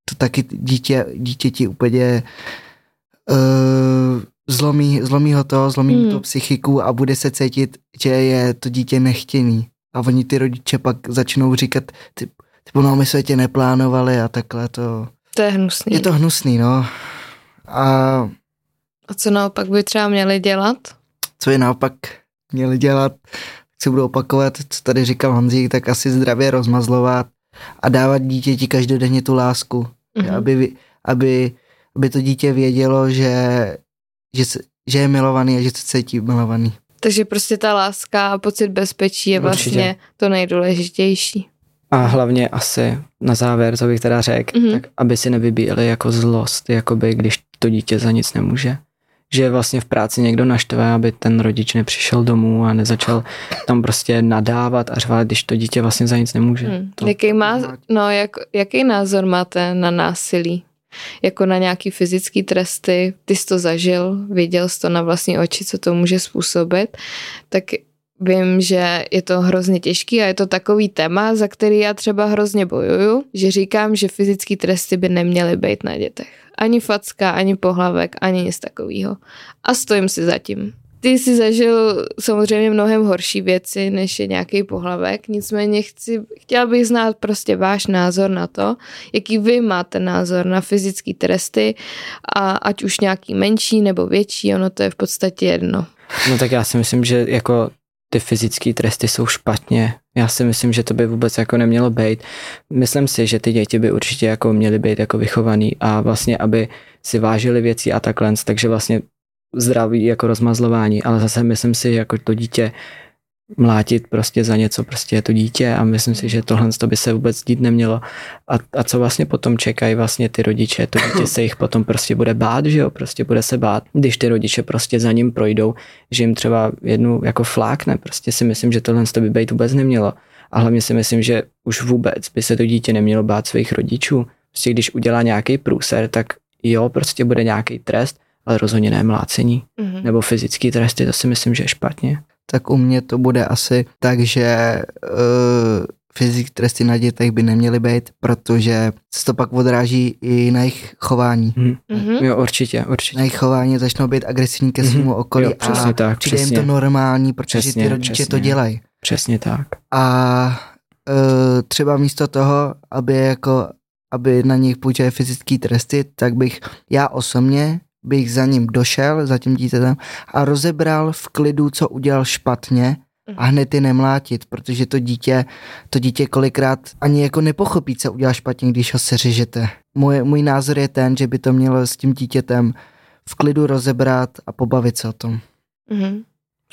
to taky dítě, dítě ti úplně uh, zlomí, zlomí ho to, zlomí hmm. to psychiku a bude se cítit, že je to dítě nechtěný. A oni ty rodiče pak začnou říkat, ty, ty no, my jsme tě neplánovali a takhle to...
To je hnusný.
Je to hnusný, no. A,
a co naopak by třeba měli dělat?
Co je naopak měli dělat, si budu opakovat, co tady říkal Honzík, tak asi zdravě rozmazlovat a dávat dítěti každodenně tu lásku, mm-hmm. aby, aby, aby to dítě vědělo, že, že, že je milovaný a že se cítí milovaný.
Takže prostě ta láska a pocit bezpečí je Určitě. vlastně to nejdůležitější.
A hlavně asi na závěr, co bych teda řekl, mm-hmm. tak aby si nevybíjeli jako zlost, jakoby když to dítě za nic nemůže. Že vlastně v práci někdo naštve, aby ten rodič nepřišel domů a nezačal tam prostě nadávat a řvát, když to dítě vlastně za nic nemůže. Hmm.
To... Jaký, má, no, jak, jaký názor máte na násilí? Jako na nějaký fyzický tresty, ty jsi to zažil, viděl jsi to na vlastní oči, co to může způsobit, tak Vím, že je to hrozně těžký a je to takový téma, za který já třeba hrozně bojuju, že říkám, že fyzické tresty by neměly být na dětech. Ani facka, ani pohlavek, ani nic takového. A stojím si za tím. Ty jsi zažil samozřejmě mnohem horší věci, než je nějaký pohlavek, nicméně chci, chtěla bych znát prostě váš názor na to, jaký vy máte názor na fyzické tresty a ať už nějaký menší nebo větší, ono to je v podstatě jedno.
No tak já si myslím, že jako ty fyzické tresty jsou špatně. Já si myslím, že to by vůbec jako nemělo být. Myslím si, že ty děti by určitě jako měly být jako vychovaný a vlastně, aby si vážili věci a takhle, takže vlastně zdraví jako rozmazlování, ale zase myslím si, jako to dítě mlátit prostě za něco, prostě je to dítě a myslím si, že tohle to by se vůbec dít nemělo. A, a co vlastně potom čekají vlastně ty rodiče, to dítě se jich potom prostě bude bát, že jo, prostě bude se bát, když ty rodiče prostě za ním projdou, že jim třeba jednu jako flákne, prostě si myslím, že tohle to by být vůbec nemělo. A hlavně si myslím, že už vůbec by se to dítě nemělo bát svých rodičů. Prostě když udělá nějaký průser, tak jo, prostě bude nějaký trest, ale rozhodně ne mlácení. Mm-hmm. Nebo fyzický tresty, to si myslím, že je špatně
tak u mě to bude asi tak, že uh, fyzik tresty na dětech by neměly být, protože se to pak odráží i na jejich chování.
Mm-hmm. Jo, určitě, určitě.
Na jejich chování začnou být agresivní ke svému mm-hmm. okolí
jo, přesně
a
tak,
přijde
přesně.
jim to normální, protože
přesně,
ty rodiče
přesně.
to dělají.
Přesně tak.
A uh, třeba místo toho, aby jako aby na nich půjčili fyzické tresty, tak bych já osobně bych za ním došel, za tím dítětem a rozebral v klidu, co udělal špatně a hned je nemlátit, protože to dítě, to dítě kolikrát ani jako nepochopí, co udělal špatně, když ho seřežete. Můj, můj názor je ten, že by to mělo s tím dítětem v klidu rozebrat a pobavit se o tom.
Mm-hmm.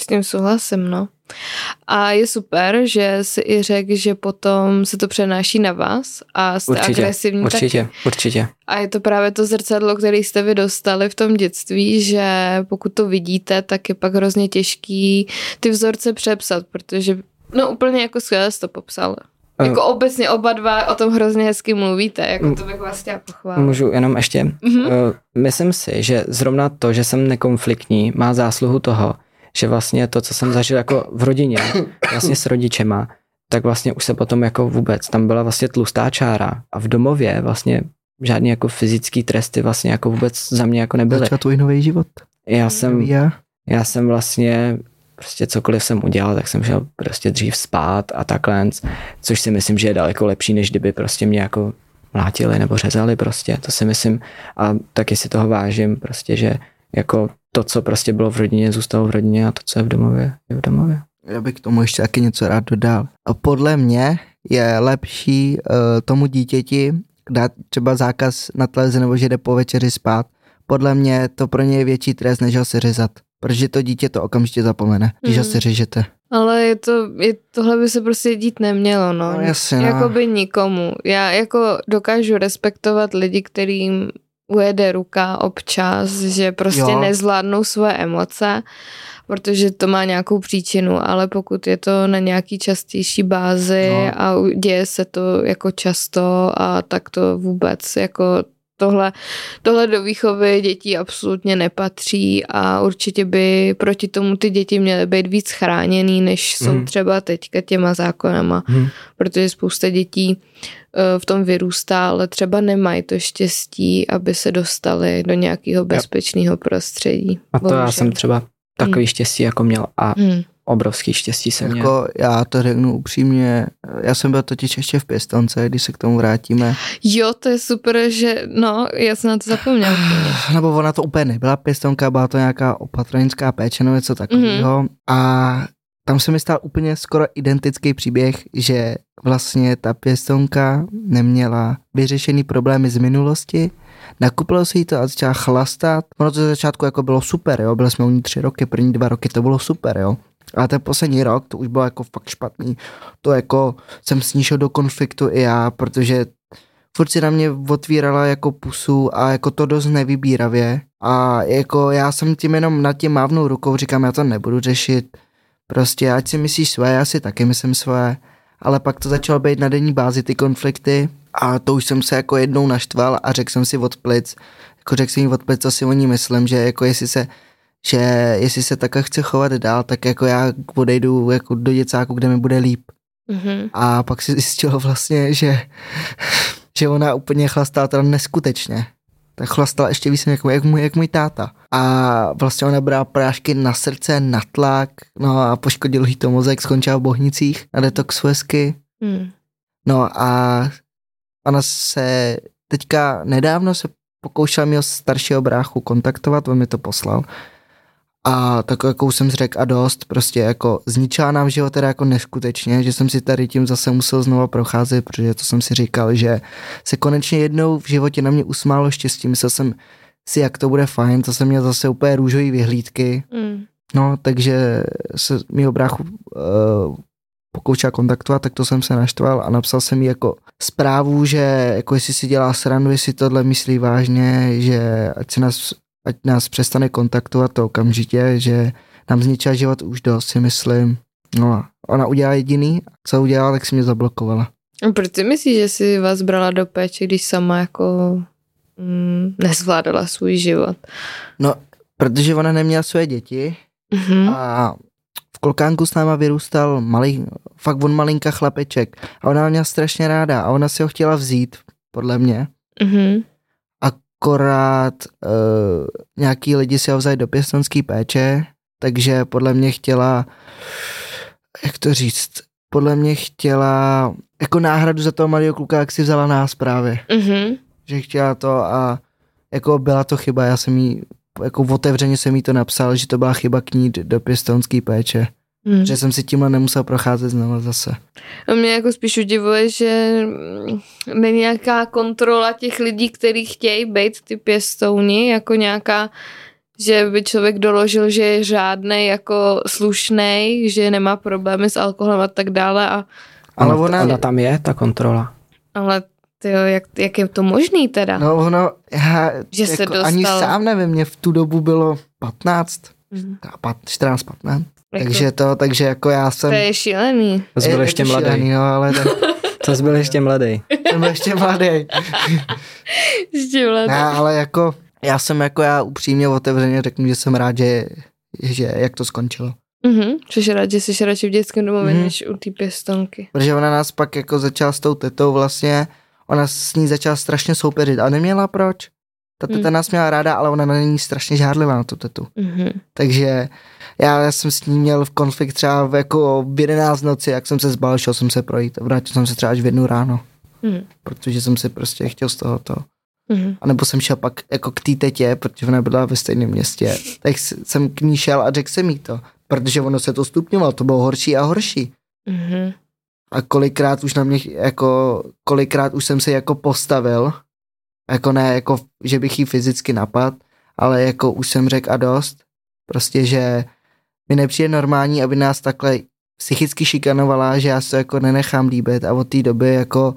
S tím souhlasím, no. A je super, že si i řekl, že potom se to přenáší na vás a jste
Určitě,
agresivní
určitě,
taky.
určitě.
A je to právě to zrcadlo, které jste vy dostali v tom dětství, že pokud to vidíte, tak je pak hrozně těžký ty vzorce přepsat, protože no úplně jako skvěle jste to popsal. Jako obecně oba dva o tom hrozně hezky mluvíte, jako to bych vás chtěla pochválit.
Můžu jenom ještě?
Mhm.
Uh, myslím si, že zrovna to, že jsem nekonfliktní, má zásluhu toho, že vlastně to, co jsem zažil jako v rodině, vlastně s rodičema, tak vlastně už se potom jako vůbec, tam byla vlastně tlustá čára a v domově vlastně žádný jako fyzický tresty vlastně jako vůbec za mě jako nebyly.
Začal tvůj nový život.
Já jsem,
Já.
já jsem vlastně prostě cokoliv jsem udělal, tak jsem šel prostě dřív spát a takhle, což si myslím, že je daleko lepší, než kdyby prostě mě jako mlátili nebo řezali prostě, to si myslím a taky si toho vážím prostě, že jako to, co prostě bylo v rodině, zůstalo v rodině a to, co je v domově, je v domově.
Já bych k tomu ještě taky něco rád dodal. A podle mě je lepší uh, tomu dítěti dát třeba zákaz na televizi nebo že jde po večeři spát. Podle mě to pro ně je větší trest, než ho se řezat. Protože to dítě to okamžitě zapomene, když mm. ho
Mhm.
se řežete.
Ale je to, je, tohle by se prostě dít nemělo, no.
No, jasně, no.
Jakoby nikomu. Já jako dokážu respektovat lidi, kterým ujede ruka občas, že prostě
Jo.
nezvládnou svoje emoce, protože to má nějakou příčinu, ale pokud je to na nějaký častější bázi
No.
a děje se to jako často a tak to vůbec jako tohle, tohle do výchovy dětí absolutně nepatří a určitě by proti tomu ty děti měly být víc chráněný, než jsou
Mhm.
třeba teďka těma zákonama,
Mhm.
protože spousta dětí eh, v tom vyrůstá, ale třeba nemají to štěstí, aby se dostali do nějakého bezpečného prostředí.
A to já
Bohužel.
jsem třeba takový štěstí jako měl a
Hmm.
Obrovský štěstí jsem měl.
Jako já to řeknu upřímně, já jsem byl totiž ještě v pěstonce, když se k tomu vrátíme.
Jo, to je super, že no, já jsem na to zapomněl.
Nebo ona to úplně nebyla pěstonka, byla to nějaká opatronická péče nebo něco takového. Mm-hmm. A tam se mi stal úplně skoro identický příběh, že vlastně ta pěstonka neměla vyřešený problémy z minulosti, nakupilo si jí to a začala chlastat. Ono to ze začátku jako bylo super, jo, byli jsme u ní tři roky, první dva roky to bylo super, jo. A ten poslední rok, to už bylo jako fakt špatný. To jako jsem s ní šel do konfliktu i já, protože furt si na mě otvírala jako pusu a jako to dost nevybíravě. A jako já jsem tím jenom nad tím mávnou rukou, říkám, já to nebudu řešit. Prostě ať si myslíš své, já si taky myslím své. Ale pak to začalo být na denní bázi ty konflikty a to už jsem se jako jednou naštval a řekl jsem si od plic, jako řekl jsem jí od plic, co si o ní myslím, že jako jestli se že jestli se takhle chce chovat dál, tak jako já odejdu jako do děcáku, kde mi bude líp.
Mhm.
A pak si zjistilo vlastně, že, že ona úplně chlastala teda neskutečně. Tak chlastala ještě víc jak, jak, můj, jak můj táta. A vlastně ona brala prášky na srdce, na tlak, no a poškodil jí to mozek, skončila v Bohnicích na detoxu hezky.
Hmm.
No a ona se teďka nedávno se pokoušela mého staršího bráchu kontaktovat, on mi to poslal. A takovou jakou jsem řekl a dost, prostě jako zničila nám život teda jako neskutečně, že jsem si tady tím zase musel znova procházet, protože to jsem si říkal, že se konečně jednou v životě na mě usmálo štěstí, myslel jsem si, jak to bude fajn, to jsem měl zase úplně růžový vyhlídky,
Mm.
no takže se mýho bráchu uh, pokoušela kontaktovat, tak to jsem se naštval a napsal jsem jí jako zprávu, že jako jestli si dělá srandu, jestli tohle myslí vážně, že ať se nás ať nás přestane kontaktovat to okamžitě, že nám zničila život už dost, si myslím. No a ona udělala jediný, co udělala, tak si mě zablokovala.
A proč si myslíš, že si vás brala do péče, když sama jako mm, nezvládala svůj život?
No, protože ona neměla své děti
Mhm.
a v Kolkánku s náma vyrůstal malý, fakt on malinka chlapeček a ona ho měla strašně ráda a ona si ho chtěla vzít, podle mě.
Mhm.
Akorát uh, nějaký lidi si ho vzali do pěstonské péče, takže podle mě chtěla, jak to říct, podle mě chtěla jako náhradu za toho malého kluka, jak si vzala nás právě.
Mhm.
Že chtěla to a jako byla to chyba, já jsem jí, jako otevřeně jsem jí to napsal, že to byla chyba k ní do pěstonské péče.
Mhm.
Že jsem si tímhle nemusel procházet znovu zase.
A mě jako spíš udivuje, že mm, není nějaká kontrola těch lidí, kteří chtějí být ty pěstouni, jako nějaká, že by člověk doložil, že je řádnej, jako slušnej, že nemá problémy s alkoholem a tak dále. A,
Ale
ona,
ona-
tam je, ta kontrola.
ale tyjo, jak, jak je to možný teda?
No ono, já
Že se
jako ani
dostal.
sám nevím, mě v tu dobu bylo 15,
Mhm.
a pat- 14, 15.
Jako,
Takže to, takže jako já jsem...
to je šílený.
To byl ještě mladý.
šílený, no, ale ten,
To byl ještě mladý.
jsem byl ještě mladý.
Ještě vlet.
Ne, ale jako, já jsem jako já upřímně otevřeně řeknu, že jsem rád, že, že jak to skončilo.
Mhm, což je rád, že jsi radši v dětském domově,
Mhm.
než u té pěstonky.
Protože ona nás pak jako začala s tou tetou vlastně, ona s ní začala strašně soupeřit a neměla proč. Ta teta
Hmm.
nás měla ráda, ale ona na ní strašně žádlivá na tu tetu.
Mhm.
Takže já, jsem s ní měl v konflikt třeba v, jako v 11 noci, jak jsem se zbal, šel jsem se projít a vrátil jsem se třeba až v jednu ráno,
Mhm.
protože jsem si prostě chtěl z toho to.
Mhm.
A nebo jsem šel pak jako k té tetě, protože ona byla ve stejném městě, tak jsem k ní šel a řekl jsem jí to, protože ono se to stupňovalo, to bylo horší a horší.
Mhm.
A kolikrát už na mě, jako, kolikrát už jsem se jako postavil, jako ne, jako, že bych jí fyzicky napad, ale jako už jsem řekl a dost, prostě, že mi nepřijde normální, aby nás takhle psychicky šikanovala, že já se jako nenechám líbit a od té doby jako,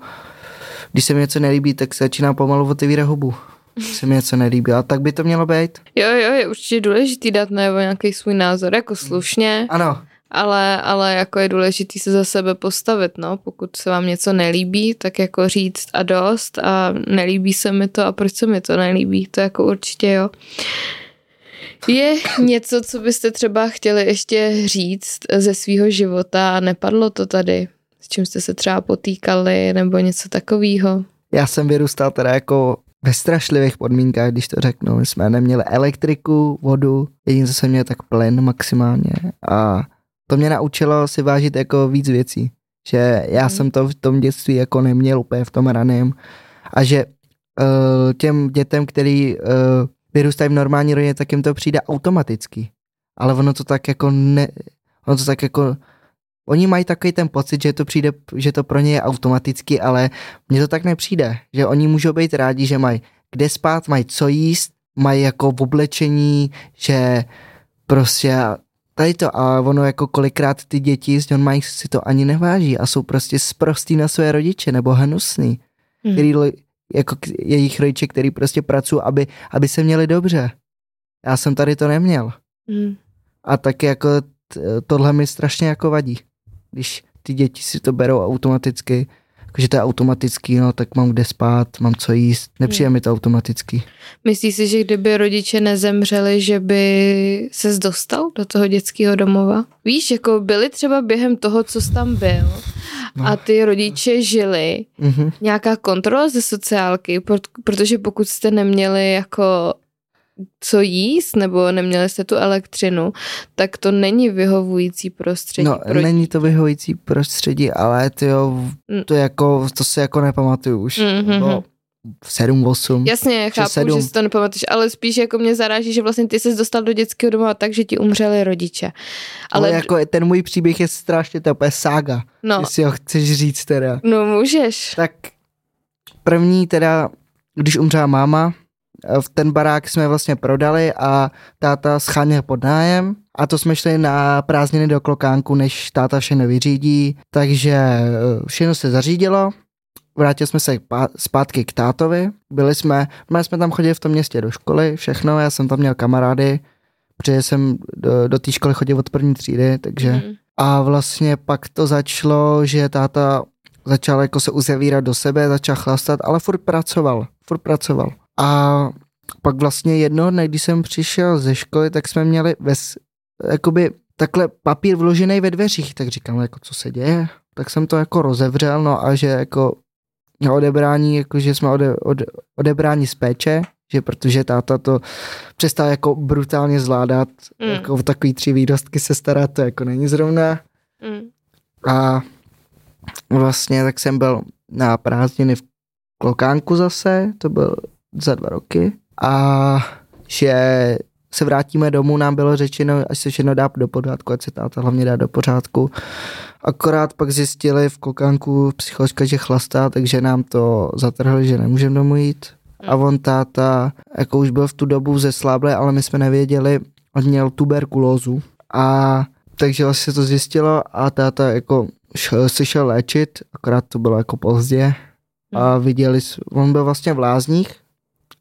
když se mi něco nelíbí, tak se začínám pomalu otevírat hubu. Když se mi něco nelíbí, a tak by to mělo být.
Jo, jo, je určitě důležitý dát najevo nějaký svůj názor, jako slušně,
Ano,
ale, ale jako je důležitý se za sebe postavit, no. Pokud se vám něco nelíbí, tak jako říct a dost a nelíbí se mi to a proč se mi to nelíbí, to jako určitě jo. Je něco, co byste třeba chtěli ještě říct ze svého života a nepadlo to tady? S čím jste se třeba potýkali nebo něco takového?
já jsem vyrůstal teda jako ve strašlivých podmínkách, když to řeknu. My jsme neměli elektriku, vodu, jediné, co jsem měl, tak plyn maximálně. A to mě naučilo si vážit jako víc věcí. Že já
Mhm.
jsem to v tom dětství jako neměl úplně v tom raném. A že uh, těm dětem, který uh, vyrůstají v normální rodině, tak jim to přijde automaticky. Ale ono to tak jako ne, ono to tak jako Oni mají takový ten pocit, že to přijde, že to pro ně je automaticky, ale mně to tak nepřijde, že oni můžou být rádi, že mají kde spát, mají co jíst, mají jako v oblečení, že prostě tady to a ono jako kolikrát ty děti z on mají si to ani neváží a jsou prostě sprostý na své rodiče nebo hnusný,
Hmm.
který jako jejich rodiče, který prostě pracují, aby, aby se měli dobře. Já jsem tady to neměl.
Hmm.
A tak jako tohle mi strašně jako vadí. Když ty děti si to berou automaticky, jakože to je automatický, no tak mám kde spát, mám co jíst, nepřijde mi to automaticky.
Myslíš si, že kdyby rodiče nezemřeli, že by se dostal do toho dětského domova? Víš, jako byli třeba během toho, co jsi tam byl
No.
a ty rodiče žili,
Mhm.
nějaká kontrola ze sociálky, prot- protože pokud jste neměli jako co jíst nebo neměli jste tu elektřinu, tak to není vyhovující prostředí.
No,
pro
není to vyhovující prostředí, ale ty jo,
Mm.
to jako, to si jako nepamatuju už.
Mhm.
Bylo 7, 8.
Jasně, chápu,
7.
že si to nepamatuješ, ale spíš jako mě zaráží, že vlastně ty jsi dostal do dětského domova tak, že ti umřeli rodiče.
Ale,
Ale,
jako ten můj příběh je strašně, to je sága,
no,
jestli ho chceš říct teda.
no můžeš.
Tak první teda, když umřela máma, ten barák jsme vlastně prodali a táta scháněl pod nájem. A to jsme šli na prázdniny do Klokánku, než táta všechno vyřídí, takže eh, všechno se zařídilo, vrátili jsme se pá- zpátky k tátovi, byli jsme, my jsme tam chodili v tom městě do školy, všechno, já jsem tam měl kamarády, protože jsem do, do té školy chodil od první třídy, takže
Mm.
a vlastně pak to začalo, že táta začal jako se uzavírat do sebe, začal chlastat, ale furt pracoval, furt pracoval. A pak vlastně jedno dne, když jsem přišel ze školy, tak jsme měli ves, jakoby takhle papír vložený ve dveřích, tak říkám, jako co se děje? Tak jsem to jako rozevřel, no a že jako na odebrání, jako že jsme ode, ode, odebráni z péče, že protože táta to přestal jako brutálně zvládat,
Mm.
jako o takový tři výrostky se starat, to jako není zrovna.
Mm.
A vlastně tak jsem byl na prázdniny v Klokánku zase, to byl za dva roky. A že se vrátíme domů, nám bylo řečeno, až se všechno dá do pořádku, ať se táta hlavně dá do pořádku. Akorát pak zjistili v Klokánku psycholožka, že chlastá, takže nám to zatrhli, že nemůžeme domů jít. A on táta, jako už byl v tu dobu ze sláble, ale my jsme nevěděli, on měl tuberkulózu. A takže vlastně to zjistilo a táta jako šel, se šel léčit, akorát to bylo jako pozdě. A viděli, on byl vlastně v lázních,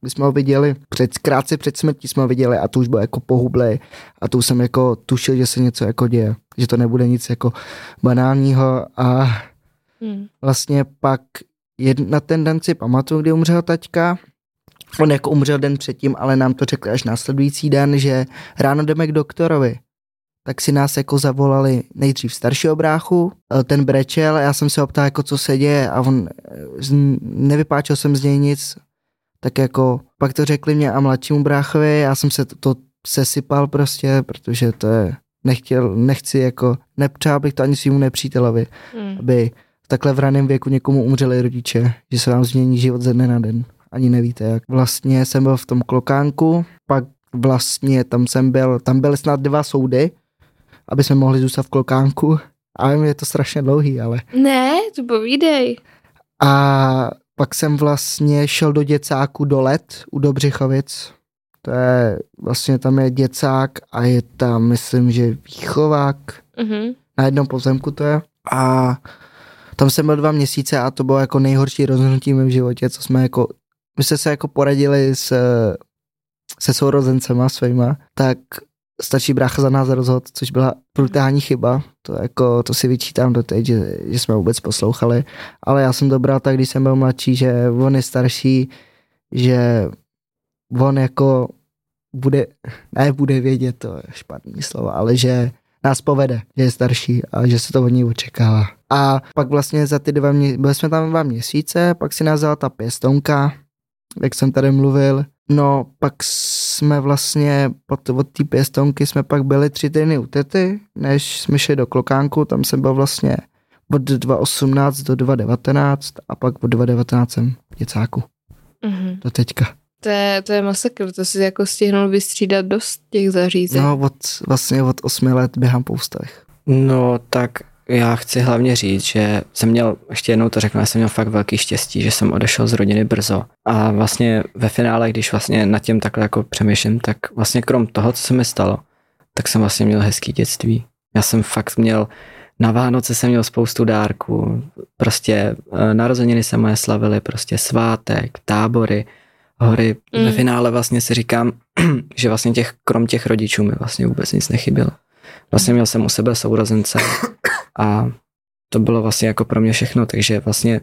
my jsme ho viděli, před, krátce před smrtí jsme ho viděli a to už byl jako pohublej a tu jsem jako tušil, že se něco jako děje, že to nebude nic jako banálního a
Mm.
vlastně pak jed, na ten den si pamatuju, kdy umřel taťka. On jako umřel den předtím, ale nám to řekli až následující den, že ráno jdeme k doktorovi. Tak si nás jako zavolali nejdřív staršího bráchu, eh, ten brečel, já jsem se ho ptal, jako co se děje a on, z- nevypáčil jsem z něj nic, tak jako pak to řekli mě a mladšímu bráchovi, já jsem se to, to sesypal prostě, protože to je, nechtěl, nechci jako, nepřál bych to ani svýmu nepřítelovi
Mm.
aby v takhle v raném věku někomu umřeli rodiče, že se vám změní život ze dne na den. Ani nevíte jak. Vlastně jsem byl v tom klokánku, pak vlastně tam jsem byl, tam byly snad dva soudy, aby jsme mohli zůstat v klokánku. A vím, je to strašně dlouhý, ale.
Ne, to povídej.
A pak jsem vlastně šel do děcáku do let u Dobřichovic. To je, vlastně tam je děcák a je tam, myslím, že výchovák
Mhm.
na jednom pozemku to je. A tam jsem byl dva měsíce a to bylo jako nejhorší rozhodnutí v mém životě, co jsme jako, my jsme se jako poradili s, se sourozencema svýma, tak stačí brácha za nás rozhod, což byla brutální chyba. To, jako, to si vyčítám do teď, že, že jsme vůbec poslouchali. Ale já jsem to bral tak, když jsem byl mladší, že on je starší, že on jako bude, ne bude vědět, to je špatný slovo, ale že nás povede, že je starší a že se to od něj očekává. A pak vlastně za ty dva měsíce, byli jsme tam dva měsíce, pak si nás vzala ta pěstonka, jak jsem tady mluvil. No, pak jsme vlastně od, od té pěstonky jsme pak byli tři týdny u tety, než jsme šli do Klokánku, tam jsem byl vlastně od 2018 do 2019 a pak od 2019 jsem v děcáku
Mhm.
do teďka.
To je, to je masakr, to si jako stihnul vystřídat dost těch zařízení.
No, od, vlastně od 8 let běhám po ústavech.
No, tak já chci hlavně říct, že jsem měl, ještě jednou to řeknu, já jsem měl fakt velký štěstí, že jsem odešel z rodiny brzo. A vlastně ve finále, když vlastně nad tím takhle jako přemýšlím, tak vlastně krom toho, co se mi stalo, tak jsem vlastně měl hezký dětství. Já jsem fakt měl, na Vánoce jsem měl spoustu dárků, prostě eh, narozeniny se moje slavily, prostě svátek, tábory, hory. Mm. Ve finále vlastně si říkám, že vlastně těch, krom těch rodičů mi vlastně vůbec nic nechybělo. Vlastně měl jsem u sebe sourozence a to bylo vlastně jako pro mě všechno, takže vlastně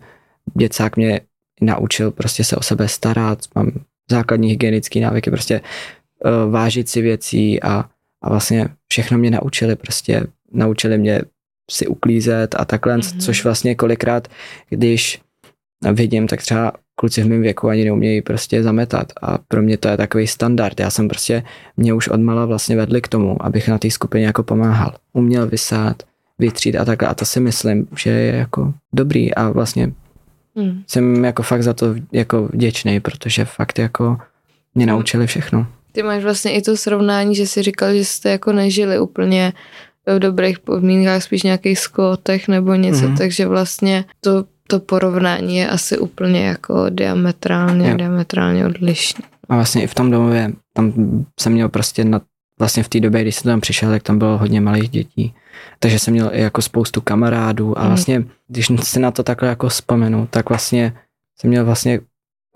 děcák mě naučil prostě se o sebe starat, mám základní hygienické návyky, prostě uh, vážit si věcí a, a vlastně všechno mě naučili, prostě naučili mě si uklízet a takhle,
Mhm.
mm-hmm. což vlastně kolikrát, když vidím, tak třeba kluci v mém věku ani neumějí prostě zametat a pro mě to je takový standard. Já jsem prostě, mě už odmala vlastně vedli k tomu, abych na té skupině jako pomáhal. Uměl vysát, vytřít a takhle a to si myslím, že je jako dobrý a vlastně
Hmm.
Jsem jako fakt za to jako vděčný, protože fakt jako mě naučili všechno.
Ty máš vlastně i to srovnání, že jsi říkal, že jste jako nežili úplně v dobrých podmínkách, spíš nějakých skotech nebo něco,
Mhm.
takže vlastně to, to porovnání je asi úplně jako diametrálně,
Jo.
diametrálně odlišné.
A vlastně i v tom domově, tam jsem měl prostě na, vlastně v té době, když jsem tam přišel, tak tam bylo hodně malých dětí. Takže jsem měl i jako spoustu kamarádů a
Mhm.
vlastně, když si na to takhle jako vzpomenu, tak vlastně jsem měl vlastně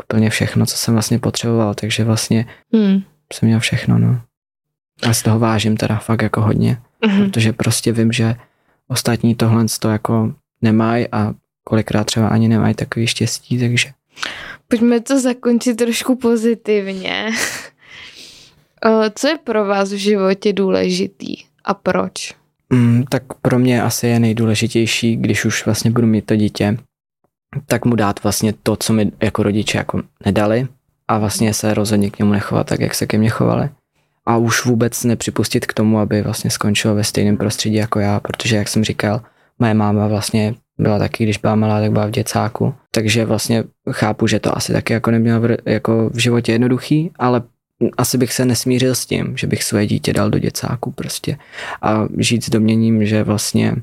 úplně všechno, co jsem vlastně potřeboval, takže vlastně
Hmm.
jsem měl všechno, no. A z toho vážím teda fakt jako hodně,
Mhm.
protože prostě vím, že ostatní tohle to jako nemají a kolikrát třeba ani nemají takový štěstí, takže
Pojďme to zakončit trošku pozitivně. Co je pro vás v životě důležitý a proč?
Mm, tak pro mě asi je nejdůležitější, když už vlastně budu mít to dítě, tak mu dát vlastně to, co mi jako rodiče jako nedali a vlastně se rozhodně k němu nechovat tak, jak se ke mně chovali. A už vůbec nepřipustit k tomu, aby vlastně skončil ve stejném prostředí jako já, protože jak jsem říkal, moje máma vlastně byla taky, když byla malá, tak byla v děcáku. Takže vlastně chápu, že to asi taky jako neměla v, jako v životě jednoduchý, ale asi bych se nesmířil s tím, že bych své dítě dal do děcáku prostě a žít s doměním, že vlastně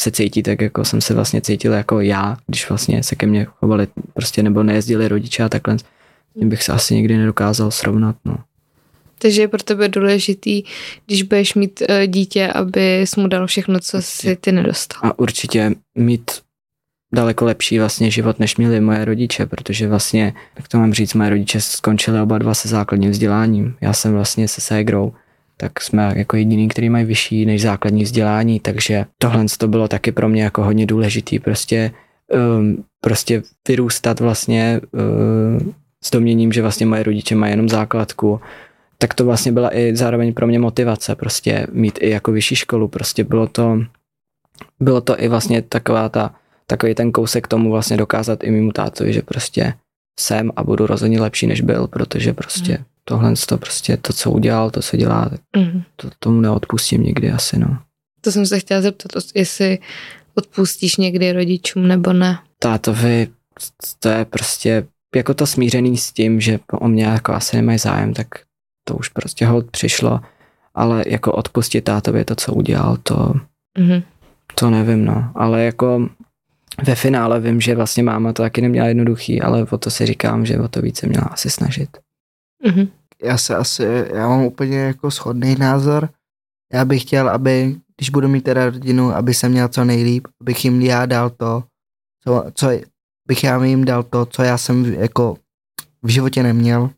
se cítí tak, jako jsem se vlastně cítil jako já, když vlastně se ke mně chovali prostě nebo nejezdili rodiče a takhle, tím bych se asi nikdy nedokázal srovnat, no.
Takže je pro tebe důležitý, když budeš mít eh, dítě, aby mu dal všechno, co si ty nedostal.
A určitě mít daleko lepší vlastně život, než měli moje rodiče, protože vlastně, jak to mám říct, moje rodiče skončili oba dva se základním vzděláním. Já jsem vlastně se ségrou, tak jsme jako jediný, který mají vyšší než základní vzdělání, takže tohle to bylo taky pro mě jako hodně důležitý, prostě, um, prostě vyrůstat vlastně um, s doměním, že vlastně moje rodiče mají jenom základku, tak to vlastně byla i zároveň pro mě motivace, prostě mít i jako vyšší školu, prostě bylo to, bylo to i vlastně taková ta, takový ten kousek k tomu vlastně dokázat i mimo tátovi, že prostě jsem a budu rozhodně lepší, než byl, protože prostě
Mm.
tohle to prostě to, co udělal, to, co dělá, tak
Mhm.
to, tomu neodpustím nikdy asi, no.
To jsem se chtěla zeptat, jestli odpustíš někdy rodičům nebo ne.
Tátovi, to je prostě jako to smířený s tím, že o mě jako asi nemají zájem, tak to už prostě hold přišlo, ale jako odpustit tátovi to, co udělal, to,
Mhm.
to nevím, no. Ale jako ve finále vím, že vlastně máma to taky neměla jednoduchý, ale o to si říkám, že o to více měla asi snažit.
Mhm.
Já se asi, já mám úplně jako shodný názor. Já bych chtěl, aby, když budu mít teda rodinu, aby se měl co nejlíp, abych jim já dal to, co, co bych já jim dal to, co já jsem v- jako v životě neměl.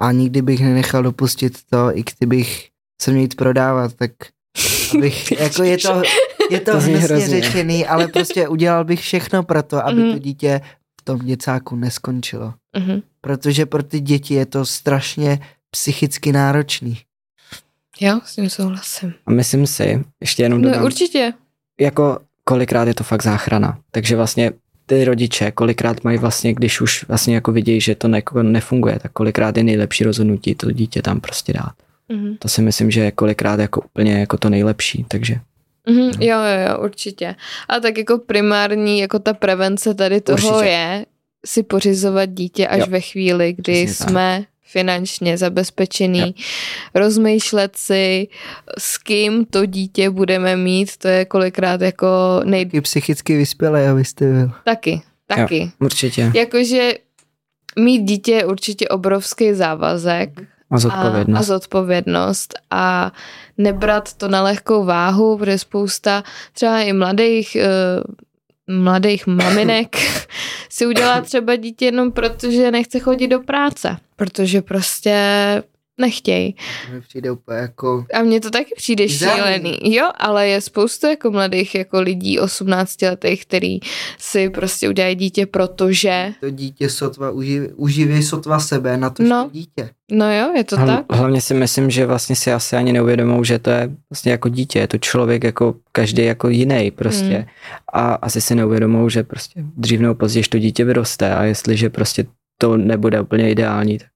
A nikdy bych nenechal dopustit to, i kdybych se měl jít prodávat, tak abych, jako je to, je to,
To hrozně.
řečený, ale prostě udělal bych všechno pro to, aby
Mhm.
to dítě v tom děcáku neskončilo.
Mhm.
Protože pro ty děti je to strašně psychicky náročný.
Jo, s tím souhlasím.
A myslím si, ještě jenom dodám,
No, určitě.
jako kolikrát je to fakt záchrana. Takže vlastně ty rodiče kolikrát mají vlastně, když už vlastně jako vidějí, že to ne, nefunguje, tak kolikrát je nejlepší rozhodnutí to dítě tam prostě dát.
Mhm.
To si myslím, že je kolikrát jako úplně jako to nejlepší, takže
Mhm,
No.
jo, jo, jo, určitě. A tak jako primární, jako ta prevence tady toho
Určitě.
je si pořizovat dítě až
Jo.
ve chvíli, kdy
Přesně tak.
jsme finančně zabezpečený, rozmýšlet si, s kým to dítě budeme mít, to je kolikrát jako nej...
Taky psychicky vyspělý, abyste byl.
Taky, taky.
určitě.
Jakože mít dítě je určitě obrovský závazek,
A zodpovědnost.
a, a zodpovědnost a nebrat to na lehkou váhu, protože spousta třeba i mladých, uh, mladých maminek si udělá třeba dítě jenom proto, že nechce chodit do práce, protože prostě nechtějí.
Mi přijde úplně jako...
A mně to taky přijde
Bizarní.
šílený. Jo, ale je spoustu jako mladých jako lidí 18 letých, který si prostě udělají dítě, protože
To dítě sotva uživí, uživí sotva sebe na to
No.
dítě.
no jo, je to
Hla-
tak.
Hlavně si myslím, že vlastně si asi ani neuvědomou, že to je vlastně jako dítě, je to člověk jako každý jako jiný prostě.
Hmm.
A asi si neuvědomou, že prostě dřív nebo později to dítě vyroste a jestliže prostě to nebude úplně ideální, tak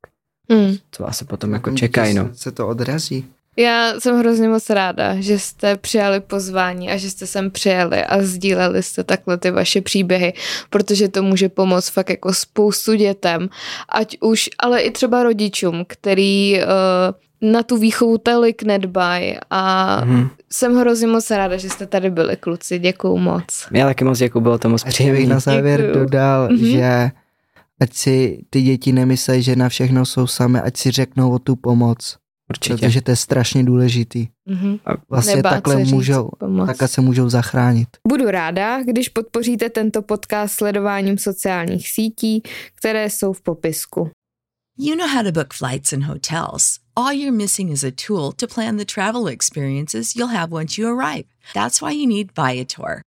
Hmm.
to asi potom jako čekají, no.
Se, se to odrazí.
Já jsem hrozně moc ráda, že jste přijali pozvání a že jste sem přijeli a sdíleli jste takhle ty vaše příběhy, protože to může pomoct fakt jako spoustu dětem, ať už, ale i třeba rodičům, který uh, na tu výchovu tolik nedbají a hmm. jsem hrozně moc ráda, že jste tady byli, kluci, děkuju moc.
Já taky moc děkuju, bylo to moc příjemné.
na závěr děkuju. dodal, mm-hmm. že ať si ty děti nemyslejí, že na všechno jsou sami, ať si řeknou o tu pomoc. Určitě. Protože to je strašně důležitý. Mm-hmm. A vlastně Nebát takhle můžou, takhle se můžou zachránit.
Budu ráda, když podpoříte tento podcast sledováním sociálních sítí, které jsou v popisku.
You know how to book flights and hotels. All you're missing is a tool to plan the travel experiences you'll have once you arrive. That's why you need Viator.